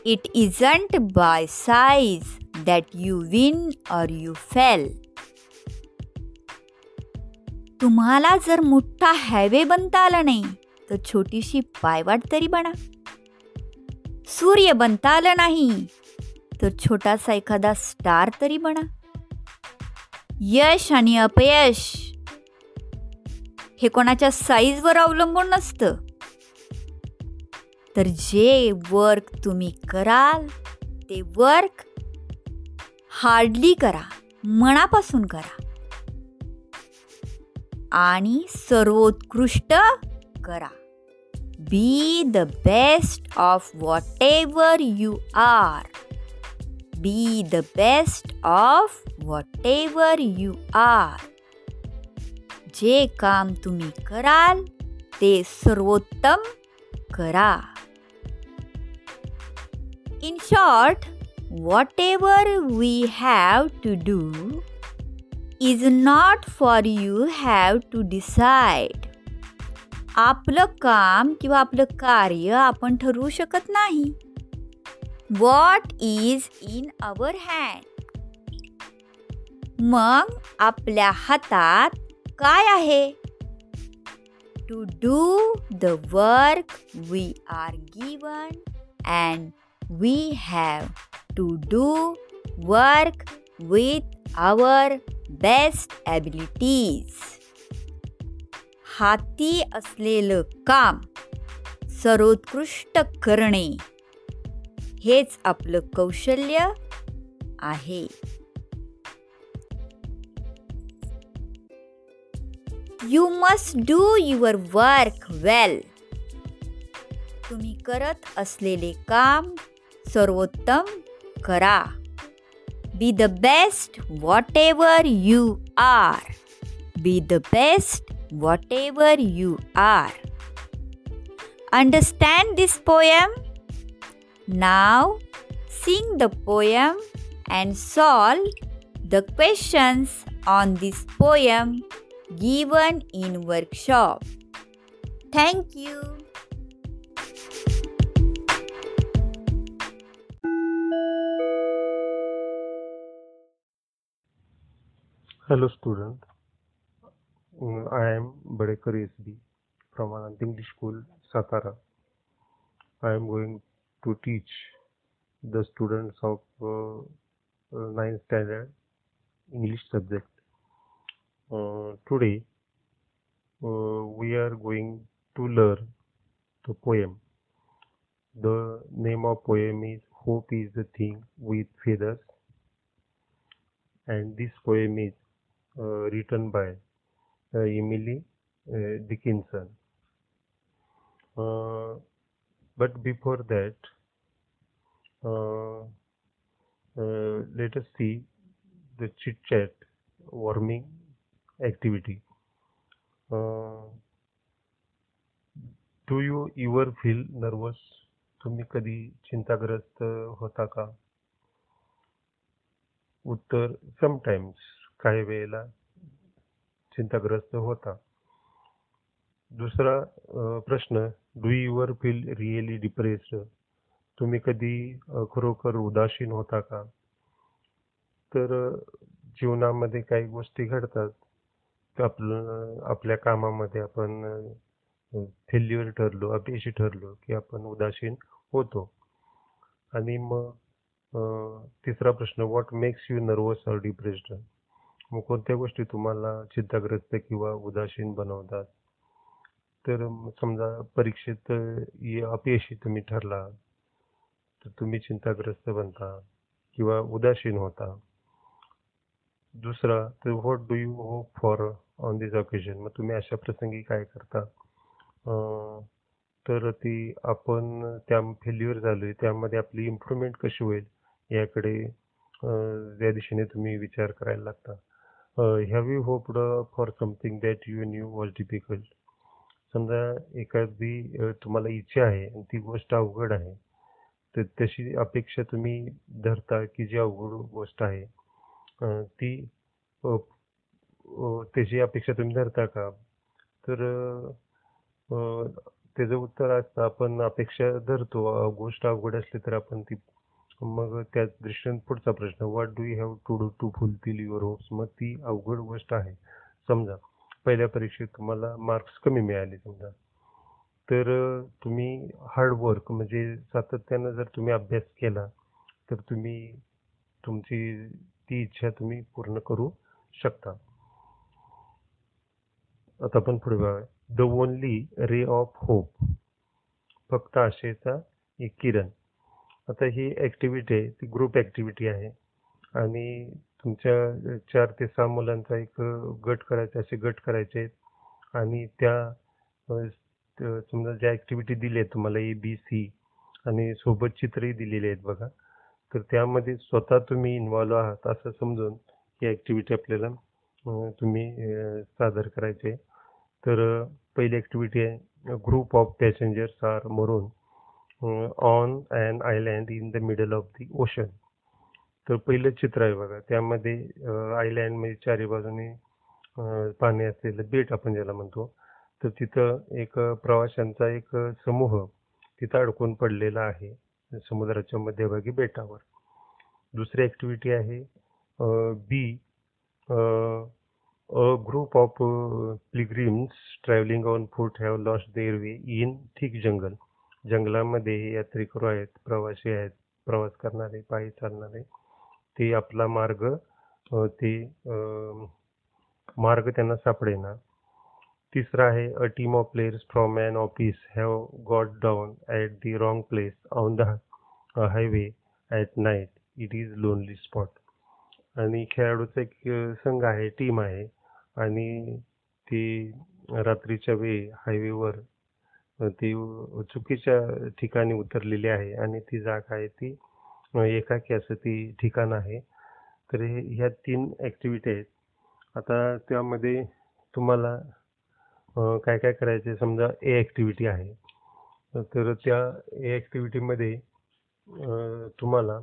It isn't by size that you win or you fail. तुम्हाला जर मोठा हायवे बनता आला नाही तर छोटीशी पायवाट तरी बना सूर्य बनता आलं नाही तर छोटासा एखादा स्टार तरी बना यश आणि अपयश हे कोणाच्या साईजवर अवलंबून नसतं. तर जे वर्क तुम्ही कराल ते वर्क हार्डली करा मनापासून करा. आणि सर्वोत्कृष्ट करा. Be the best of whatever you are be the best of whatever you are जे काम तुम्ही कराल ते सर्वोत्तम करा. In short whatever we have to do is not for you have to decide आपलं काम किंवा आपलं कार्य आपण ठरवू शकत नाही. What is in our hand मग आपल्या हातात काय आहे? To do the work we are given and we have to do work with our best abilities हाती असलेलं काम सर्वोत्कृष्ट करणे. हेच आपलं कौशल्य आहे. you must do your work well तुम्ही करत असलेले काम सर्वोत्तम करा be the best whatever you are be the best whatever you are understand this poem now sing the poem and solve the questions on this poem given in workshop. Thank you. Hello student. Mm, I am Badekar SB from Anant English School, Satara. I am going to teach the students of uh, uh, 9th standard English subject. Uh, today, uh, we are going to learn the poem. The name of poem is Hope is the Thing with Feathers, and this poem is uh, written by uh, Emily uh, Dickinson. Uh, but before that, let us see the chit chat warming activity. Uh, do you ever feel nervous? तुम्ही कधी चिंताग्रस्त होता का? उत्तर sometimes काही वेळेला चिंताग्रस्त होता. दुसरा प्रश्न do your feel really depressed तुम्ही कधी खरोखर उदासीन होता का? तर जीवनामध्ये काही गोष्टी घडतात. आपलं आपल्या कामामध्ये आपण फेल्युअर ठरलो अपयशी ठरलो की आपण उदासीन होतो. आणि मग तिसरा प्रश्न what makes you nervous or depressed मग कोणत्या गोष्टी तुम्हाला चिंताग्रस्त किंवा उदासीन बनवतात? तर समजा परीक्षेत अपयशी तुम्ही ठरला तर तुम्ही चिंताग्रस्त बनता किंवा उदासीन होता. दुसरा तर what do you hope for on this occasion मग तुम्ही अशा प्रसंगी काय करता? अं, तर ती आपण त्या फेल्युअर झालोय त्यामध्ये आपली इम्प्रूव्हमेंट कशी होईल याकडे अं, या दिशेने तुम्ही विचार करायला लागता. Have you hoped for something that you knew was difficult समजा एखादी अं, तुम्हाला इच्छा आहे आणि ती गोष्ट अवघड आहे तर तशी अपेक्षा तुम्ही धरता की जी अवघड गोष्ट आहे अं, ती अं, त्याची अपेक्षा तुम्ही धरता का? तर त्याचं उत्तर असतं आपण अपेक्षा धरतो. गोष्ट अवघड असली तर आपण ती मग त्या दृष्टीने पुढचा प्रश्न what do you have to do to fulfil your hopes मग ती अवघड गोष्ट आहे. समजा पहिल्या परीक्षेत तुम्हाला मार्क्स कमी मिळाले समजा. तर तुम्ही हार्डवर्क म्हणजे सातत्यानं जर तुम्ही अभ्यास केला तर तुम्ही तुमची ती इच्छा तुम्ही पूर्ण करू शकता. आता आपण पुढे बघा the only ray of hope फक्त आशेचा एक किरण. आता ही ऍक्टिव्हिटी आहे ती ग्रुप ऍक्टिव्हिटी आहे. आणि तुमच्या चार ते सहा मुलांचा एक गट करायचा असे गट करायचे आहेत. आणि त्या समजा ज्या ऍक्टिव्हिटी दिली आहेत तुम्हाला ए बी सी आणि सोबत चित्रही दिलेली आहेत बघा. तर त्यामध्ये स्वतः तुम्ही इन्व्हॉल्व आहात असं समजून ही ऍक्टिव्हिटी आपल्याला तुम्ही सादर सादर करायचे तर पहिली ॲक्टिव्हिटी आहे group of passengers are marooned on an island in the middle of the ocean तर पहिलं चित्र आहे बघा त्यामध्ये आयलँड म्हणजे चारी बाजूने पाणी असलेलं बेट आपण ज्याला म्हणतो तर तिथं एक प्रवाशांचा एक समूह तिथं अडकून पडलेला आहे समुद्राच्या मध्यभागी बेटावर. दुसरी ऍक्टिव्हिटी आहे B a group of pilgrims travelling on foot have lost their way in thick jungle जंगलामध्ये हे यात्रेकरू आहेत प्रवासी आहेत प्रवास करणारे पायी चालणारे. ते आपला मार्ग ते मार्ग त्यांना सापडेना. तिसरा आहे a team of players from an office have got down at the wrong place on the highway at night it is lonely spot आणि खेळाडूचा एक संघ आहे टीम आहे. आणि ती रात्रीच्या वेळी हायवेवर ती चुकीच्या ठिकाणी उतरलेली आहे आणि ती जागा आहे ती एकाकी असं ती ठिकाण आहे. तर हे ह्या तीन ॲक्टिव्हिटी आहेत. आता त्यामध्ये तुम्हाला काय काय करायचे समजा ए ॲक्टिव्हिटी आहे. तर त्या ए ॲक्टिव्हिटीमध्ये तुम्हाला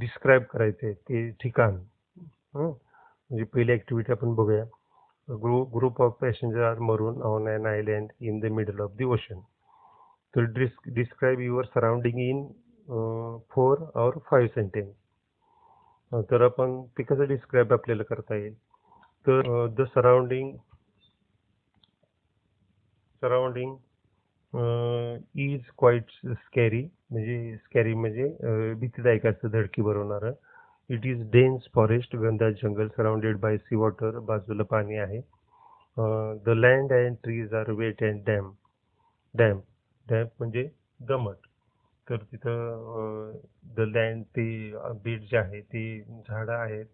डिस्क्राईब करायचे आहे ते ठिकाण. म्हणजे पहिली ऍक्टिव्हिटी आपण बघूया. Group group of passenger are marooned on an island in the middle of the ocean तर describe your surrounding in four or five sentence तर आपण ते कसं डिस्क्राईब आपल्याला करता येईल? तर the surrounding surrounding is quite scary म्हणजे स्कॅरी म्हणजे भीतीदायक असतं धडकी भरवणारं. इट इज डेन्स फॉरेस्ट घनदाट जंगल सराउंडेड बाय सी वॉटर बाजूला पाणी आहे the land and trees are wet and damp damp damp म्हणजे दमट. तर तिथं द लँड ते बीट जे आहे ते झाडं आहेत.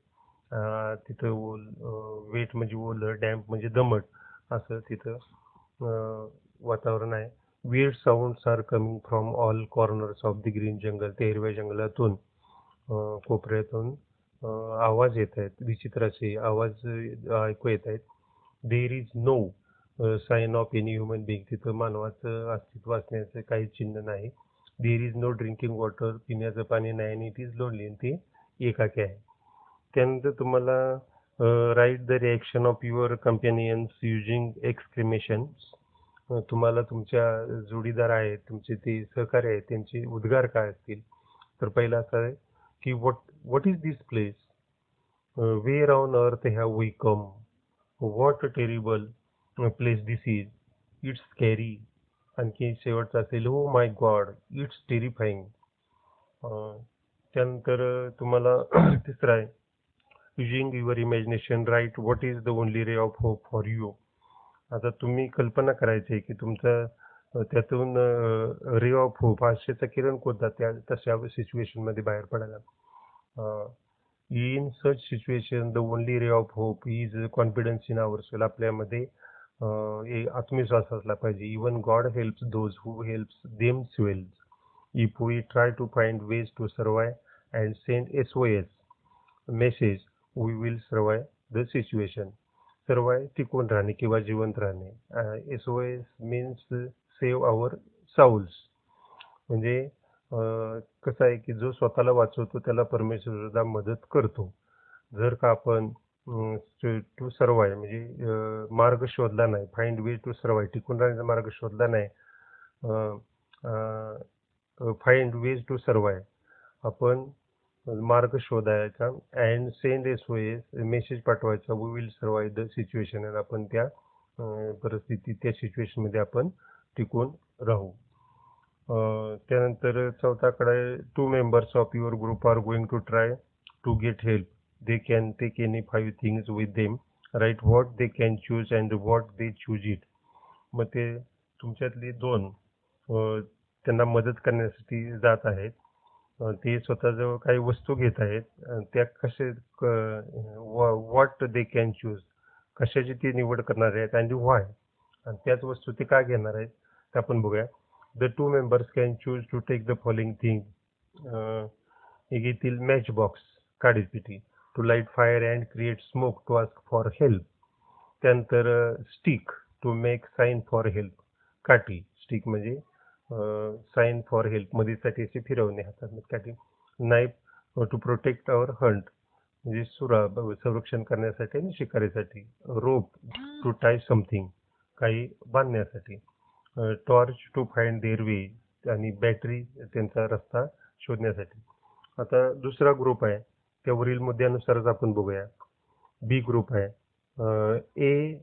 Uh, तिथं ओल uh, वेट म्हणजे ओलं डॅम्प म्हणजे दमट. असं तिथं uh, वातावरण आहे. Weird sounds are coming from all corners of the green jungle ते हिरव्या जंगलातून. कोपऱ्यातून आवाज येत आहेत. विचित्राचे आवाज ऐकू येत आहेत. There is no sign of any human being तिथं मानवाचं अस्तित्व असण्याचं काही चिन्ह नाही. There is no drinking water पिण्याचं पाणी नाही आणि इट इज लोनली ते एकाकी आहे. त्यानंतर तुम्हाला write the reaction of your companions using exclamation तुम्हाला तुमच्या जोडीदार आहेत तुमचे ते सहकारी आहेत त्यांचे उद्गार काय असतील? तर पहिला असा आहे की what what is this place where on earth have we come what terrible place this is it's scary आणखी शेवटचा असेल हो माय गॉड इट्स टेरिफाईंग त्यानंतर तुम्हाला (clears throat) तिसरा आहे. Using your imagination write what is the only ray of hope for you आता तुम्ही कल्पना करायची आहे की तुमचं त्यातून रे ऑफ होप आशेचं किरण कोणता त्या तशा सिच्युएशनमध्ये बाहेर पडायला. In such situation the only ray of hope is confidence in our self आपल्यामध्ये आत्मविश्वास असला पाहिजे. Even God helps those who helps themselves if we try to find ways to survive and send S O S message we will survive the situation survive टिकून राहणे किंवा जिवंत राहणे. S O S means save our souls म्हणजे कसं आहे की जो स्वतःला वाचवतो त्याला परमेश्वर सुद्धा मदत करतो. जर का आपण टू सर्वाय म्हणजे मार्ग शोधला नाही फाइंड वे टू सर्वाय टिकून राहण्याचा मार्ग शोधला नाही फाइंड वेज टू सर्वाय आपण मार्ग शोधायचा and send S O S message पाठवायचा we will survive the situation आणि आपण त्या परिस्थिती त्या सिच्युएशनमध्ये आपण टिकून राहू. त्यानंतर चौथाकडे two members of your group are going to try to get help they can take any five things with them right what they can choose and what they choose it मग ते तुमच्यातले दोन त्यांना मदत करण्यासाठी जात आहेत. ते स्वतःजवळ काही वस्तू घेत आहेत. त्या कसे व्हॉट दे कॅन चूज कशाची ते निवड करणार आहेत आणि व्हाय आणि त्याच वस्तू ते का घेणार आहेत? ते आपण बघूया. The two members can choose to take the following thing एक येथील match box काडीपिटी to light fire and create smoke to ask for help त्यानंतर stick to make sign for help काठी. स्टिक म्हणजे साईन फॉर हेल्प मदतीसाठी असे फिरवणे हातात काठी. Knife to protect our hunt म्हणजे सुरा संरक्षण करण्यासाठी आणि शिकारीसाठी. रोप टू टाय समथिंग काही बांधण्यासाठी. Torch to find their way आणि बॅटरी त्यांचा रस्ता शोधण्यासाठी. आता दुसरा ग्रुप आहे त्यावरील मुद्द्यानुसारच आपण बघूया. बी ग्रुप आहे. A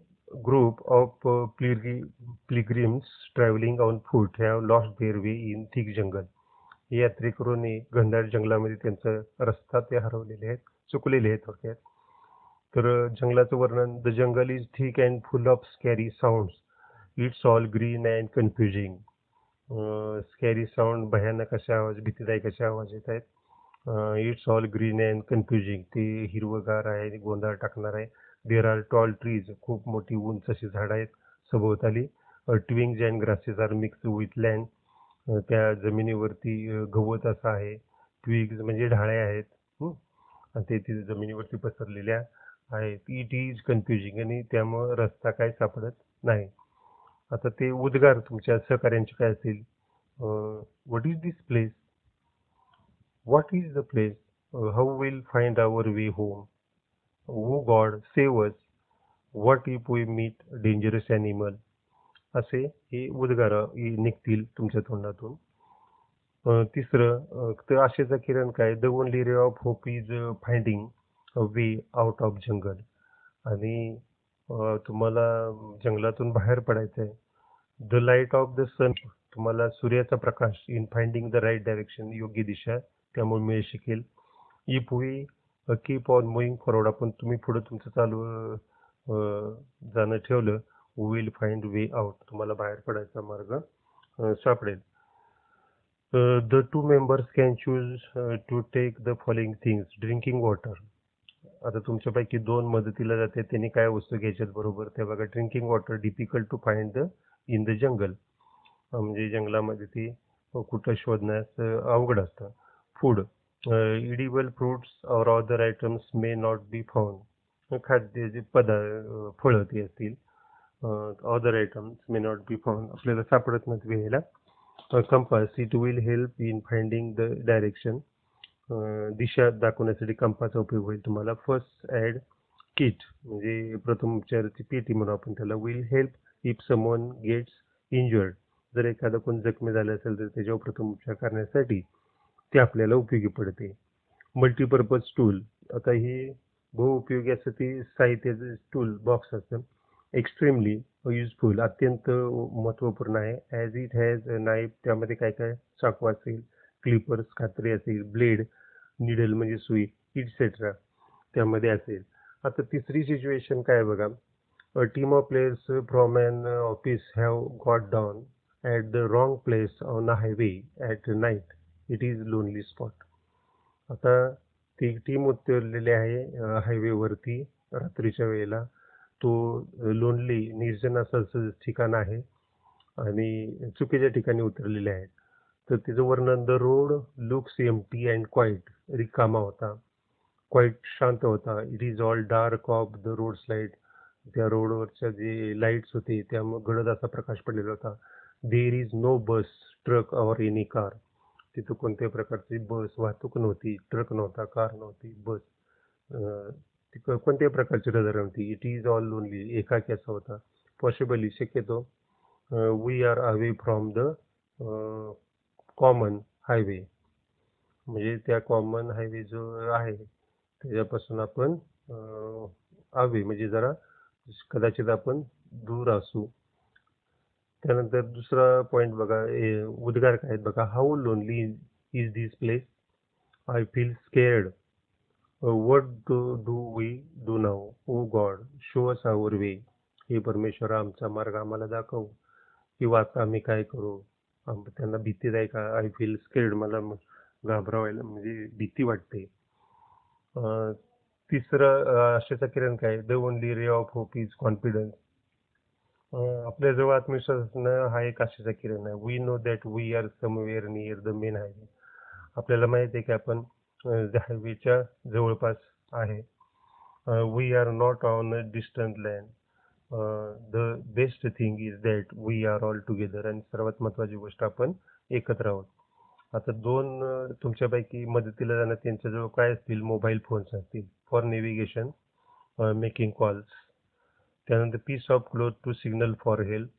group of pilgrims travelling on foot have lost their way in thick jungle हे यात्रेकरूंनी घनदाट जंगलामध्ये त्यांचा रस्ता ते हरवलेले आहेत चुकलेले आहेत थोडक्यात. तर जंगलाचं वर्णन the jungle is thick and full of scary sounds it's all green and confusing scary sound भयानक असे आवाज भीतीदायक असे आवाज येत आहेत. It's all green and confusing ते हिरवगार आहे गोंधळ टाकणार आहे. देर आर टॉल ट्रीज खूप मोठी उंच अशी झाडं आहेत. सभोवताली twigs and grasses are mix with land त्या जमिनीवरती uh, गवत असं आहे. ट्विग्स म्हणजे ढाळे आहेत. आणि ते तिथे जमिनीवरती पसरलेल्या आहेत. इट इज कन्फ्युजिंग आणि त्यामुळं रस्ता काय सापडत नाही. आता ते उद्गार तुमच्या सहकार्यांचे काय असेल? What is this place what is the place how will find our way home oh God save us what if we meet dangerous animal असे हे उद्गार निघतील तुमच्या तोंडातून. तिसरं तर आशेचा किरण काय? The only ray of hope is finding way out of jungle आणि अ, तुम्हाला जंगलातून बाहेर पडायचं आहे the light of the sun तुम्हाला सूर्याचा प्रकाश in finding the right direction योग्य दिशा त्यामुळे मिळू शकेल. If we keep on moving forward आपण तुम्ही पुढे तुमचं चालू अ, जाणं ठेवलं विल फाइंड वे आउट तुम्हाला बाहेर पडायचा मार्ग अ, सापडेल. The two members can choose to take the following things drinking water आता तुमच्यापैकी दोन मदतीला जाते त्यांनी काय वस्तू घ्यायच्यात बरोबर? ते बघा drinking water difficult to find the in the jungle म्हणजे जंगलामध्ये ती कुठं शोधण्यास अवघड असतं. Food edible fruits or other items may not be found खाद्य जे पदार्थ फळं ती असतील other items may not be found आपल्याला सापडत नाहीत वेळेला compass it will help in finding the direction दिशा दाखवण्यासाठी कंपाचा उपयोग होईल. तुम्हाला फर्स्ट ॲड किट म्हणजे प्रथम उपचाराची पेटी म्हणून आपण त्याला will help if someone gets injured जर एखादा कोण जखमी झाला असेल तर त्याच्यावर प्रथम उपचार करण्यासाठी ते आपल्याला उपयोगी पडते. मल्टीपर्पज टूल आता हे बहुउपयोगी असं ते साहित्याचं टूल बॉक्स असतं. एक्स्ट्रीमली युजफुल अत्यंत महत्त्वपूर्ण आहे. ॲज इट हॅज नाईफ त्यामध्ये काय काय चाकू असेल क्लिपर्स कात्री असेल ब्लेड निडल म्हणजे सुई इटसेट्रा त्यामध्ये असेल. आता तिसरी सिच्युएशन काय बघा? A team of players from an office have got down at the wrong place on a highway at night it is lonely spot आता ती टीम उतरलेली आहे हायवेवरती रात्रीच्या वेळेला. तो लोनली निर्जन असं ठिकाण आहे. आणि चुकीच्या ठिकाणी उतरलेले आहेत. तर तिचं वर्णन the road looks empty and quiet. रिकामा होता. क्वाईट शांत होता. It is all dark of the road slide त्या रोडवरच्या जे लाईट्स होते त्या गडद असा प्रकाश पडलेला होता. There is no bus truck or any car. तिथं कोणत्याही प्रकारची बस वाहतूक नव्हती ट्रक नव्हता कार नव्हती बस. तिथं कोणत्याही प्रकारची रजा नव्हती. It is all lonely. एकाकी असा होता. पॉसिबली शक्यतो we are away from the common highway म्हणजे त्या कॉमन हायवे जो आहे त्याच्यापासून आपण आवे. म्हणजे जरा कदाचित आपण दूर असू. त्यानंतर दुसरा पॉईंट बघा ए, उद्गार काय आहेत बघा. How lonely is this place I feel scared what do do we do now oh God show us our way हे परमेश्वर आमचा मार्ग आम्हाला दाखव. किंवा आता आम्ही काय करू? त्यांना भीतीदायक आय फील स्केर्ड मला घाबरावायला घाबरवायला म्हणजे भीती वाटते. तिसरं आशेचा किरण काय? The only ray of hope is confidence आपल्याजवळ आत्मविश्वास असणं हा एक आशेचा किरण आहे. We know that we are somewhere near the main highway आपल्याला माहिती आहे की आपण हायवेच्या जवळपास आहे. We are not on a distant land the best thing is that we are all together आणि सर्वात महत्त्वाची गोष्ट आपण एकत्र आहोत. आता दोन तुमच्यापैकी मदतीला जाणार त्यांच्याजवळ काय असतील? मोबाईल फोन्स असतील. फॉर नेव्हिगेशन मेकिंग कॉल्स त्यानंतर piece of cloth to signal for help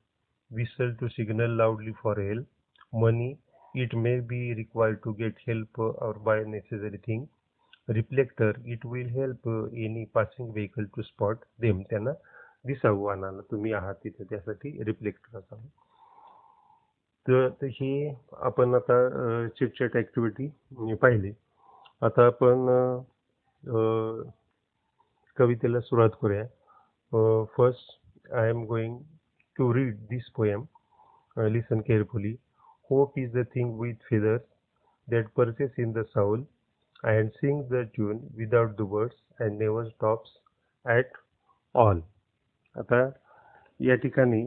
whistle to signal loudly for help money it may be required to get help और by necessary thing reflector it will help any passing vehicle to spot them त्यांना दिसावं वाहनाला तुम्ही आहात तिथे त्यासाठी reflector असावं तर तर ही आपण आता चिटचॅट ॲक्टिव्हिटी पाहिली. आता आपण कवितेला सुरुवात करूया. First I am going to read this poem listen carefully hope is the thing with feathers that perches in the soul and sing the tune without the words and never stops at all आता या ठिकाणी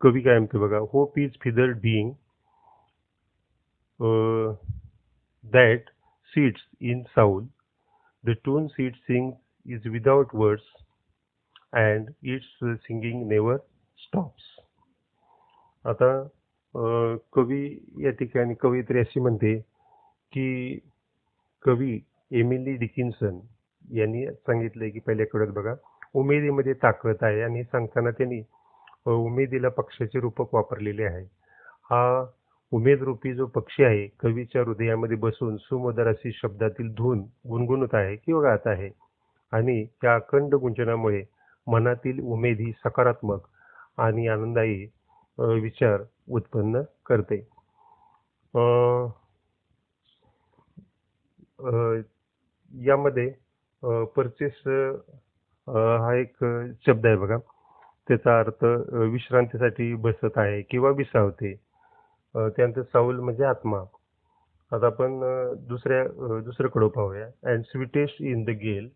कवी काय म्हणते बघा hope is feather being that sits in soul the tone sit sing is without words and it's singing never stops आता कवी या ठिकाणी कवयित्री अशी म्हणते की कवी एमिली डिकिन्सन यांनी सांगितलंय की पहिल्या आठवड्यात बघा उमेदीमध्ये ताकद आहे आणि सांगताना त्यांनी उमेदीला पक्षाचे रूपक वापरलेले आहे. हा उमेदरूपी जो पक्षी आहे कवीच्या हृदयामध्ये बसून सुमोदर अशी शब्दातील धून गुणगुणत आहे किंवा गात आहे. आणि त्या अखंड गुंजनामुळे मनातील उमेद ही सकारात्मक आणि आनंदायी विचार उत्पन्न करते. यामध्ये परचेस हा एक शब्द आहे बघा. त्याचा अर्थ विश्रांतीसाठी बसत आहे किंवा विसावते. त्यानंतर साऊल म्हणजे आत्मा. आता आपण दुसऱ्या दुसऱ्याकडं पाहूया. And sweetest in the gale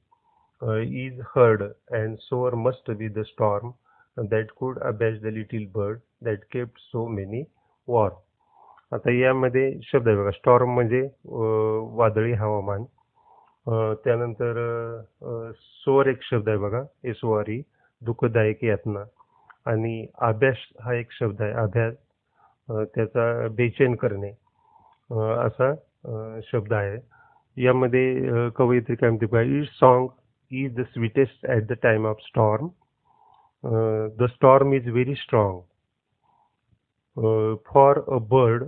is heard and sore must be the storm that could abash the little bird that kept so many warm आता यामध्ये शब्द आहे बघा. स्टॉर्म म्हणजे वादळी हवामान. त्यानंतर सोर एक शब्द आहे बघा एस ओ आर ई दुःखदायक यातना. आणि अभ्यास हा एक शब्द आहे अभ्यास त्याचा बेचैन करणे असा शब्द आहे. यामध्ये कवयित्री काय म्हणते बघा song is the sweetest at the time of storm. The storm is very strong. For a bird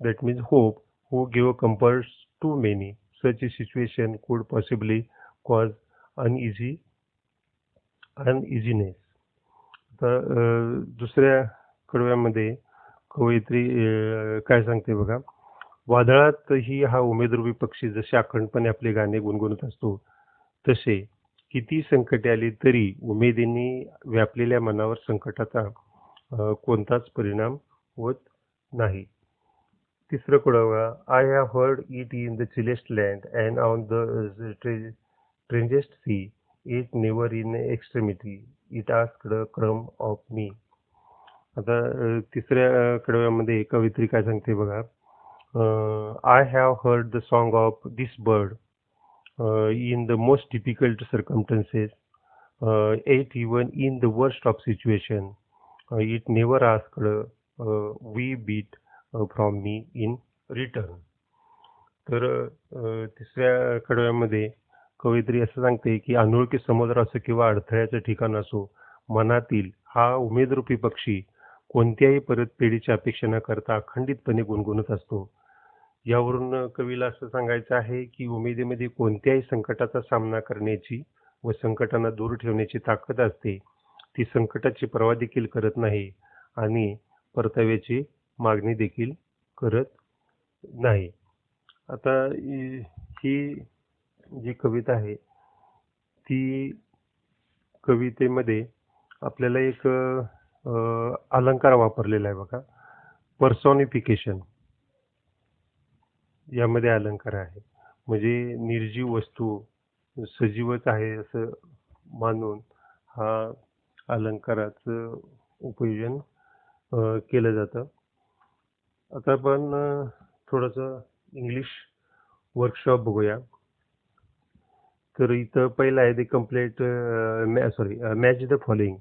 that means hope who give comforts to many. Such a situation could possibly cause uneasy uneasiness. आता दुसऱ्या कडव्यामध्ये कवयित्री काय सांगते बघा? वादळातही हा उमेदरूपी पक्षी जसे अखंडपणे आपले गाणे गुणगुणत असतो तसे किती संकटे आली तरी उमेदीने व्यापलेल्या मनावर संकटाचा कोणताच परिणाम होत नाही. तिसरं कडवा I have heard it in the chillest land and on the strangest sea it never in extremity it asked crumb of me आता अ, तिसऱ्या अ, कडव्यामध्ये कवित्री काय सांगते बघा? I have heard the song of this bird in the most difficult circumstances at even in the worst of situation it never asked we beat from me in return तर तिसऱ्या कडव्यामध्ये कवयित्री असं सांगते की अनोळखी समुद्र असो किंवा अडथळ्याचं ठिकाण असो मनातील हा उमेदरूपी पक्षी कोणत्याही परतफेडीची अपेक्षा न करता अखंडितपणे गुणगुणत असतो. यावरून कवीला असं सांगायचं आहे की उमेदीमध्ये कोणत्याही संकटाचा सामना करण्याची व संकटांना दूर ठेवण्याची ताकद असते ती संकटाची परवा देखील करत नाही आणि परताव्याची मागणी देखील करत नाही. आता ही जी कविता आहे ती कवितेमध्ये आपल्याला एक अलंकार वापरलेला आहे बघा. पर्सॉनिफिकेशन यामध्ये अलंकार आहे. म्हणजे निर्जीव वस्तू सजीवच आहे असं मानून हा अलंकाराचं उपयोजन केलं जातं. आता आपण अ, थोडंसं इंग्लिश वर्कशॉप बघूया. तर इथं पहिलं आहे ते complete sorry match the following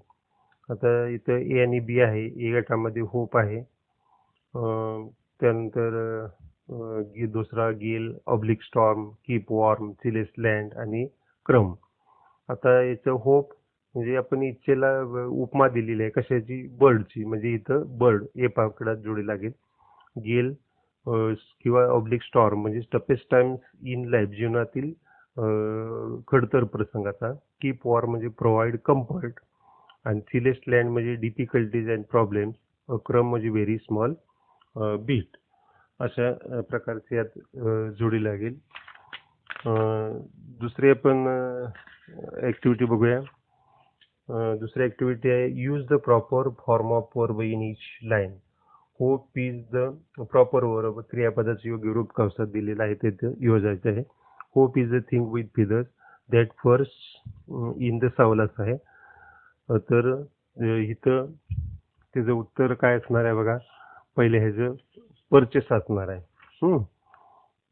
आता इथं ए आणि बी आहे. ए गटामध्ये होप आहे. त्यानंतर अं, दुसरा gale oblique storm keep warm chillest land आणि क्रम. आता याचं होप म्हणजे आपण इच्छेला उपमा दिलेली आहे. कशाची? बर्डची म्हणजे इथं बर्ड ए पाकडात जोडी लागेल. गेल किंवा ऑब्लिक स्टॉर्म म्हणजे टफेस्ट टाइम्स इन लाईफ जीवनातील खडतर प्रसंगाचा. कीप वॉर म्हणजे प्रोव्हाइड कम्फर्ट आणि सिलेस्ट लँड म्हणजे डिफिकल्टीज अँड प्रॉब्लेम्स क्रम म्हणजे व्हेरी स्मॉल बीट. अशा प्रकारचे यात जोडी लागेल. दुसरी आपण ॲक्टिव्हिटी बघूया. दुसरी ॲक्टिव्हिटी आहे use the proper form of verb in each line hope is the proper verb क्रियापदाचं योग्य रूप कवसात दिलेलं आहे ते योजायचं आहे. Hope is the thing with feathers that first in the सावलाच आहे. तर इथं त्याचं उत्तर काय असणार आहे बघा. पहिले ह्याचं परचेस असणार आहे. हम्म.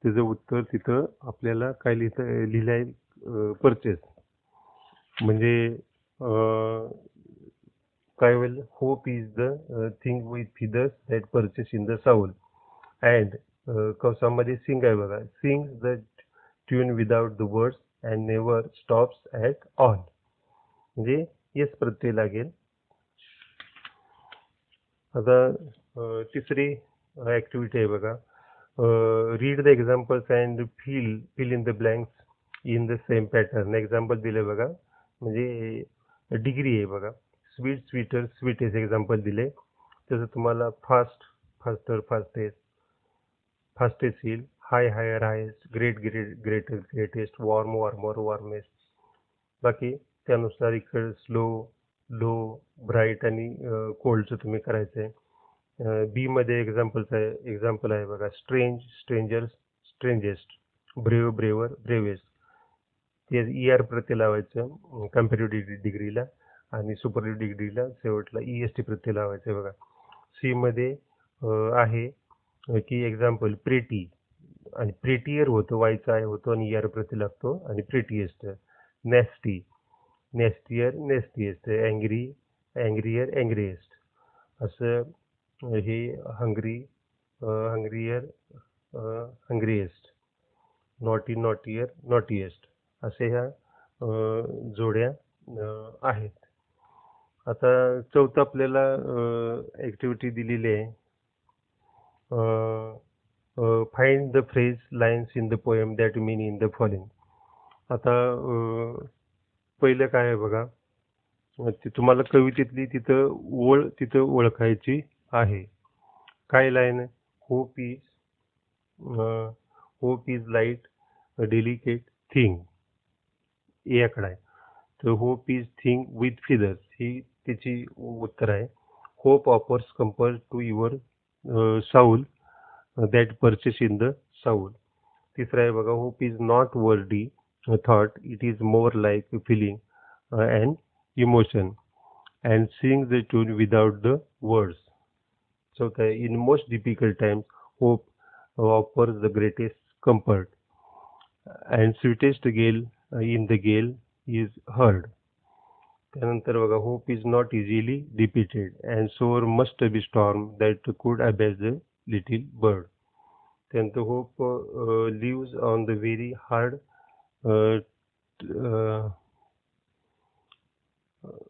त्याचं उत्तर तिथं आपल्याला काय लिहिता लिहिलं आहे परचेस म्हणजे काय होईल hope is the thing with feathers that perches in the soul and कवसामध्ये sing आहे बघा sing the tune without the words and never stops at all म्हणजे येस प्रत्यय लागेल आता तिसरी ॲक्टिव्हिटी आहे बघा read the examples and fill fill in the blanks in the same pattern example दिले बघा म्हणजे डिग्री आहे बघा स्वीट स्वीटर स्वीटेस्ट एक्झाम्पल दिले. तसं तुम्हाला फास्ट फास्टर फास्टेस्ट फास्टेस्ट येईल. High higher highest great great greater greatest warm warmer warmest बाकी त्यानुसार इकडे स्लो लो ब्राईट आणि कोल्डचं तुम्ही करायचं आहे बी मध्ये आहे एक्झाम्पल आहे बघा. Strange stranger strangest brave braver bravest ते ई आर प्रति लावायचं कम्पेरेटिव्ह डिग्रीला आणि सुपरली डिग्रीला शेवटला ई एस टी प्रत्यय लावायचं बघा. सी मध्ये आहे की एक्झाम्पल प्रेटी आणि प्रेटियर होतं वायचा आहे होतो आणि इयर आर प्रत्यय लागतो आणि प्रेटिएस्ट नेस्टी नेस्टियर नेस्टिएस्ट अँग्री अँग्रियर अँग्रिएस्ट असं हे hungry hungrier hungriest naughty naughtier naughtiest असे ह्या जोड्या आहेत. आता चौथं आपल्याला ॲक्टिव्हिटी दिलेली आहे. Find the phrase lines in the poem that mean in the following आता पहिलं काय आहे बघा. ते तुम्हाला कवितेतली तिथं ओळ तिथं ओळखायची आहे. काय लाईन आहे hope is hope is light a delicate thing याकडं आहे. तर hope is thing with feathers ही त्याची उत्तर आहे hope offers compare to your soul that perches in the soul तिसरं आहे बघा hope is not wordy thought it is more like a feeling uh, and emotion and sing the tune without the words so the, in most difficult times hope offers the greatest comfort and sweetest gale uh, in the gale is heard त्यानंतर बघा hope is not easily defeated and sore must be storm that could abash the little bird त्यानंतर hope lives on the very hard uh, uh,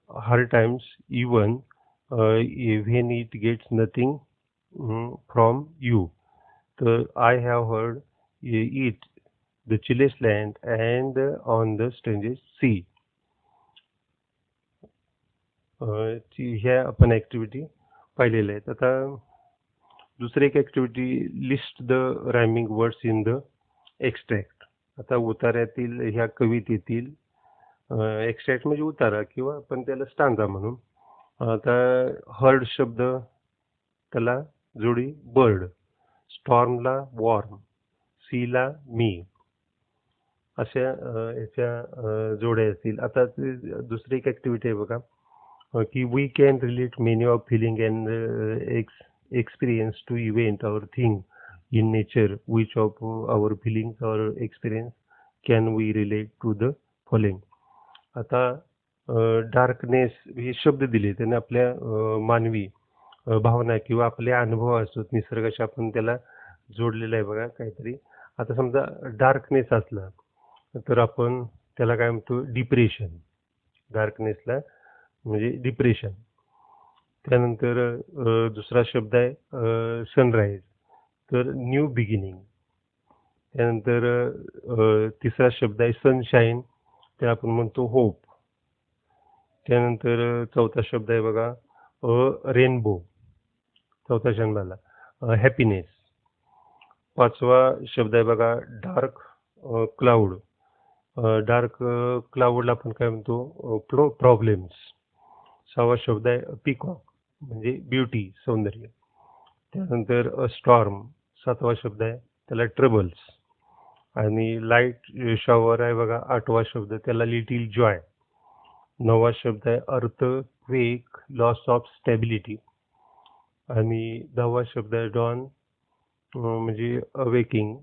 hard times even uh, when it gets nothing um, from you. So I have heard uh, it, the chillest land ची ह्या आपण activity पाहिलेल्या आहेत आता दुसरी एक activity list the rhyming words in the extract आता उतार्यातील ह्या कवितेतील एक्स्ट्रॅक्ट म्हणजे उतारा किंवा आपण त्याला स्टांजा म्हणून. आता हर्ड शब्द त्याला जोडी बर्ड. स्टॉर्मला वॉर्म. सीला मी. अशा याच्या जोड्या असतील आता दुसरी एक ऍक्टिव्हिटी आहे बघा. की we can relate many of feeling and ex experience to event or thing in nature which of our feelings or experience can we relate to the following? आता uh, डार्कनेस हे शब्द दिले त्याने आपल्या uh, मानवी uh, भावना किंवा आपले अनुभव असतात निसर्गाशी आपण त्याला जोडलेलं आहे बघा काहीतरी. आता समजा डार्कनेस असला तर आपण त्याला काय म्हणतो? डिप्रेशन डार्कनेसला म्हणजे डिप्रेशन त्यानंतर दुसरा शब्द आहे सनराईज तर न्यू बिगिनिंग त्यानंतर तिसरा शब्द आहे सनशाईन ते आपण म्हणतो होप त्यानंतर चौथा शब्द आहे बघा रेनबो चौथा शब्दाला हॅपीनेस पाचवा शब्द आहे बघा डार्क क्लाउड डार्क क्लाउडला आपण काय म्हणतो? प्रॉब्लेम्स सहावा शब्द आहे पिकॉक म्हणजे ब्युटी सौंदर्य. त्यानंतर स्टॉर्म सातवा शब्द आहे त्याला ट्रबल्स आणि लाइट शॉवर आहे बघा आठवा शब्द त्याला लिटिल जॉय नववा शब्द आहे अर्थ क्वेक लॉस ऑफ स्टॅबिलिटी आणि दहावा शब्द आहे डॉन म्हणजे अवेकिंग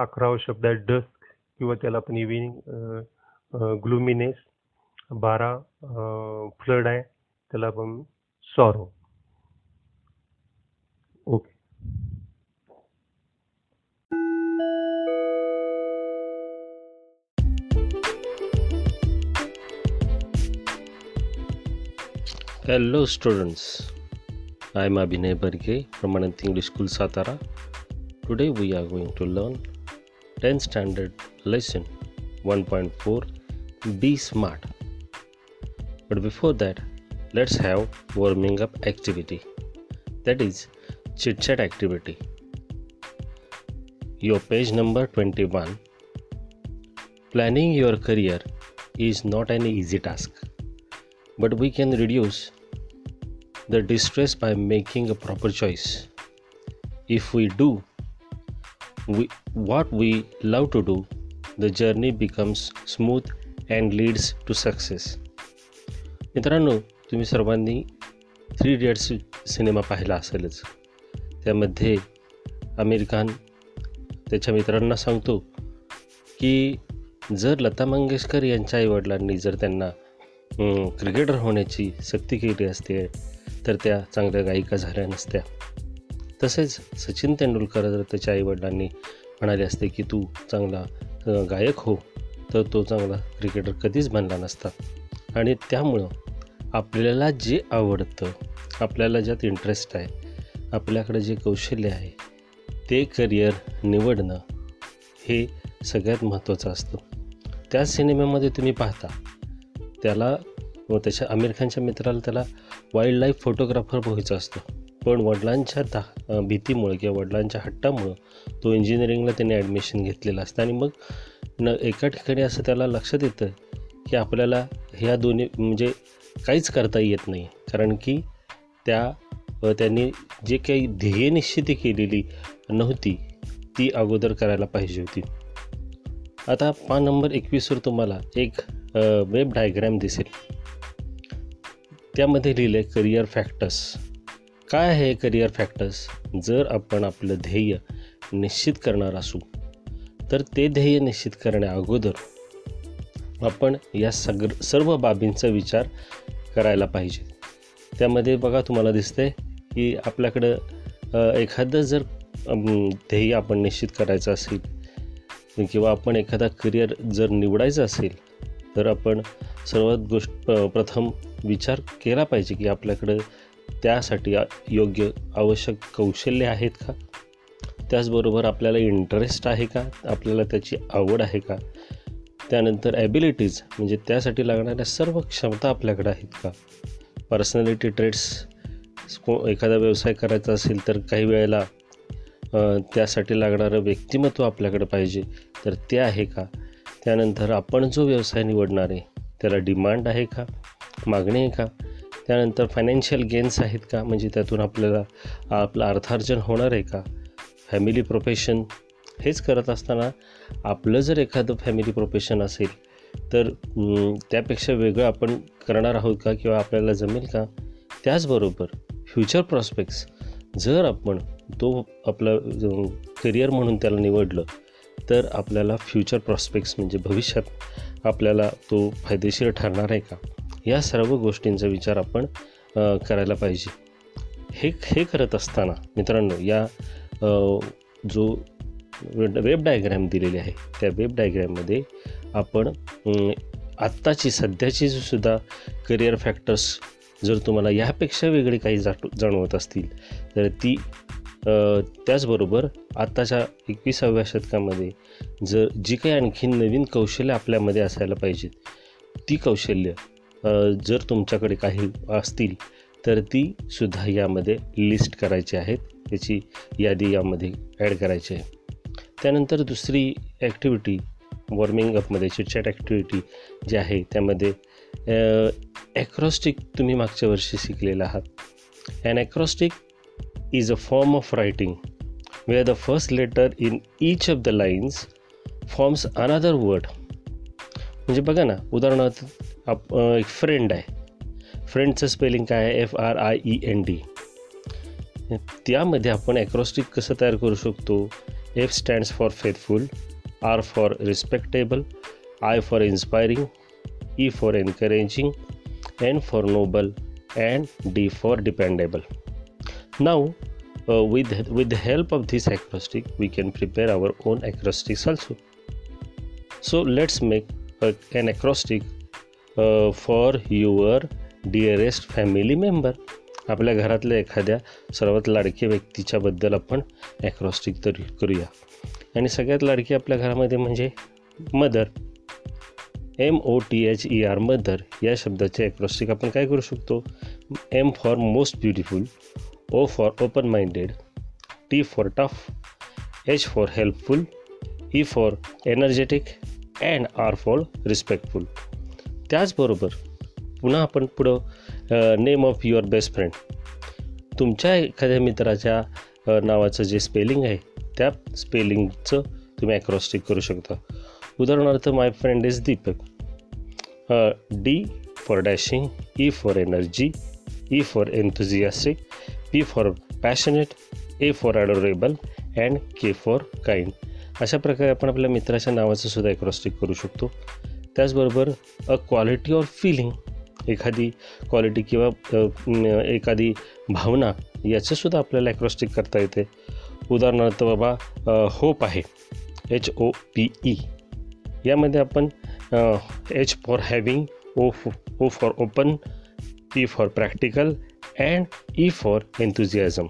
अकरावा शब्द आहे डस्क किंवा त्याला आपण इव्हिनिंग ग्लुमिनेस बारह फ्लड आहे त्याला आपण sorrow okay. Hello students I am Abhinay Barge Pramanit English school Satara today we are going to learn tenth standard lesson one point four be smart But before that, let's have warming up activity. That is chit chat activity. Your page number 21. Planning your career is not an easy task, but we can reduce the distress by making a proper choice. If we do we, what we love to do, the journey becomes smooth and leads to success. मित्रांनो तुम्ही सर्वांनी three idiots cinema पाहिला असेलच. त्यामध्ये आमिर खान त्याच्या मित्रांना सांगतो की जर लता मंगेशकर यांच्या आईवडिलांनी जर त्यांना क्रिकेटर होण्याची सक्ती केली असते तर त्या चांगल्या गायिका झाल्या नसत्या. तसेच सचिन तेंडुलकर जर त्याच्या आईवडिलांनी म्हणाले असते की तू चांगला गायक हो तर तो चांगला क्रिकेटर कधीच बनला नसता. आणि त्यामुळं आपल्याला जे आवडतं आपल्याला ज्यात इंटरेस्ट आहे आपल्याकडे जे कौशल्य आहे ते करिअर निवडणं हे सगळ्यात महत्त्वाचं असतं. त्या सिनेमामध्ये तुम्ही पाहता त्याला व त्याच्या आमिर खानच्या मित्राला त्याला वाईल्ड लाईफ फोटोग्राफर व्हायचं असतं. पण वडिलांच्या दा भीतीमुळे किंवा वडिलांच्या हट्टामुळं तो इंजिनिअरिंगला त्याने ॲडमिशन घेतलेलं असतं. आणि मग न एका ठिकाणी असं त्याला लक्षात येतं की आपल्याला ह्या दोन्ही म्हणजे काहीच करता येत नाही. कारण की त्या त्यांनी जे काही ध्येय निश्चिती केलेली नव्हती ती अगोदर करायला पाहिजे होती. आता पान नंबर एकवीसवर तुम्हाला एक वेब डायग्रॅम दिसेल. त्यामध्ये लिहिलं आहे करिअर फॅक्टर्स काय आहे करिअर फॅक्टर्स जर आपण आपलं ध्येय निश्चित करणार असू तर ते ध्येय निश्चित करण्या अगोदर आपण या सग सर्व बाबींचा विचार करायला पाहिजे. त्यामध्ये बघा तुम्हाला दिसतंय की आपल्याकडं एखादं जर ध्येय आपण निश्चित करायचं असेल किंवा आपण एखादा करिअर जर निवडायचं असेल तर आपण सर्वात गोष्ट प्रथम विचार केला पाहिजे की आपल्याकडं त्यासाठी योग्य आवश्यक कौशल्य आहेत का? त्याचबरोबर आपल्याला इंटरेस्ट आहे का? आपल्याला त्याची आवड आहे का? त्यानंतर ॲबिलिटीज म्हणजे त्यासाठी लागणाऱ्या सर्व क्षमता आपल्याकडे आहेत का? पर्सनॅलिटी ट्रेड्स एखादा व्यवसाय करायचा असेल तर काही वेळेला त्यासाठी लागणारं व्यक्तिमत्व आपल्याकडे पाहिजे तर ते आहे का? त्यानंतर आपण जो व्यवसाय निवडणार आहे त्याला डिमांड आहे का? मागणी आहे का? त्यानंतर फायनान्शियल गेन्स आहेत का? म्हणजे त्यातून आपल्याला आपलं अर्थार्जन होणार आहे का? फॅमिली प्रोफेशन हेच करत असताना आपलं जर एखादं फॅमिली प्रोफेशन असेल तर त्यापेक्षा वेगळं आपण करणार आहोत का किंवा आपल्याला जमेल का? त्याचबरोबर फ्युचर प्रॉस्पेक्ट्स जर आपण तो आपलं करिअर म्हणून त्याला निवडलं तर आपल्याला फ्युचर प्रॉस्पेक्ट्स म्हणजे भविष्यात आपल्याला तो फायदेशीर ठरणार आहे का? या सर्व गोष्टींचा विचार आपण करायला पाहिजे. हे हे करत असताना मित्रांनो या जो वेब डायग्रॅम दिलेली आहे. त्या वेब डायग्रॅममध्ये आपण आत्ताची सध्याची सुद्धा करिअर फॅक्टर्स जर तुम्हाला यापेक्षा वेगळे काही जाट जाणवत असतील तर ती त्याचबरोबर आत्ताच्या एकविसाव्या शतकामध्ये जर जी काही आणखी नवीन कौशल्य आपल्यामध्ये असायला पाहिजेत ती कौशल्य जर तुमच्याकडे काही असतील तर ती सुद्धा यामध्ये लिस्ट करायची आहेत. त्याची यादी यामध्ये ॲड करायची आहे. त्यानंतर दुसरी ॲक्टिव्हिटी वॉर्मिंग अपमध्ये चिटचॅट ॲक्टिव्हिटी जी आहे त्यामध्ये ॲक्रॉस्टिक तुम्ही मागच्या वर्षी शिकलेला आहात. And acrostic is a form of writing where the first letter in each of the lines forms another word म्हणजे बघा ना उदाहरणार्थ आप एक फ्रेंड आहे. फ्रेंडचं स्पेलिंग काय आहे? F R I E N D त्यामध्ये आपण ॲक्रॉस्टिक कसं तयार करू शकतो? F stands for faithful, R for respectable, I for inspiring, E for encouraging, N for noble, and D for dependable. Now, uh, with, with the help of this acrostic, we can prepare our own acrostics also. So, let's make a, an acrostic uh, for your dearest family member. आपल्या घरातल्या एखाद्या सर्वात लाडक्या व्यक्तीच्याबद्दल आपण acrostic तरी करूया. आणि सगळ्यात लाडकी आपल्या घरामध्ये म्हणजे mother. M O T H E R mother. या शब्दाचे ॲक्रॉस्टिक आपण काय करू शकतो? M for most beautiful O for open minded T for tough H for helpful E for energetic and R for respectful त्याचबरोबर पुन्हा आपण पुढं name of your best friend तुमच्या एखाद्या मित्राच्या नावाचं जे स्पेलिंग आहे त्या स्पेलिंगचं तुम्ही ॲक्रॉस्टिक करू शकता. उदाहरणार्थ my friend is Deepak D for dashing E for energy E for enthusiastic P for passionate A for adorable and K for kind अशा प्रकारे आपण आपल्या मित्राच्या नावाचं सुद्धा ॲक्रॉस्टिक करू शकतो. त्याचबरोबर अ क्वालिटी ऑर फिलिंग एखादी क्वालिटी किंवा एखादी भावना याचंसुद्धा आपल्याला ॲक्रॉस्टिक करता येते. उदाहरणार्थ बाबा होप आहे. एच ओ पी ई यामध्ये आपण H for having O O for open P for practical and E for enthusiasm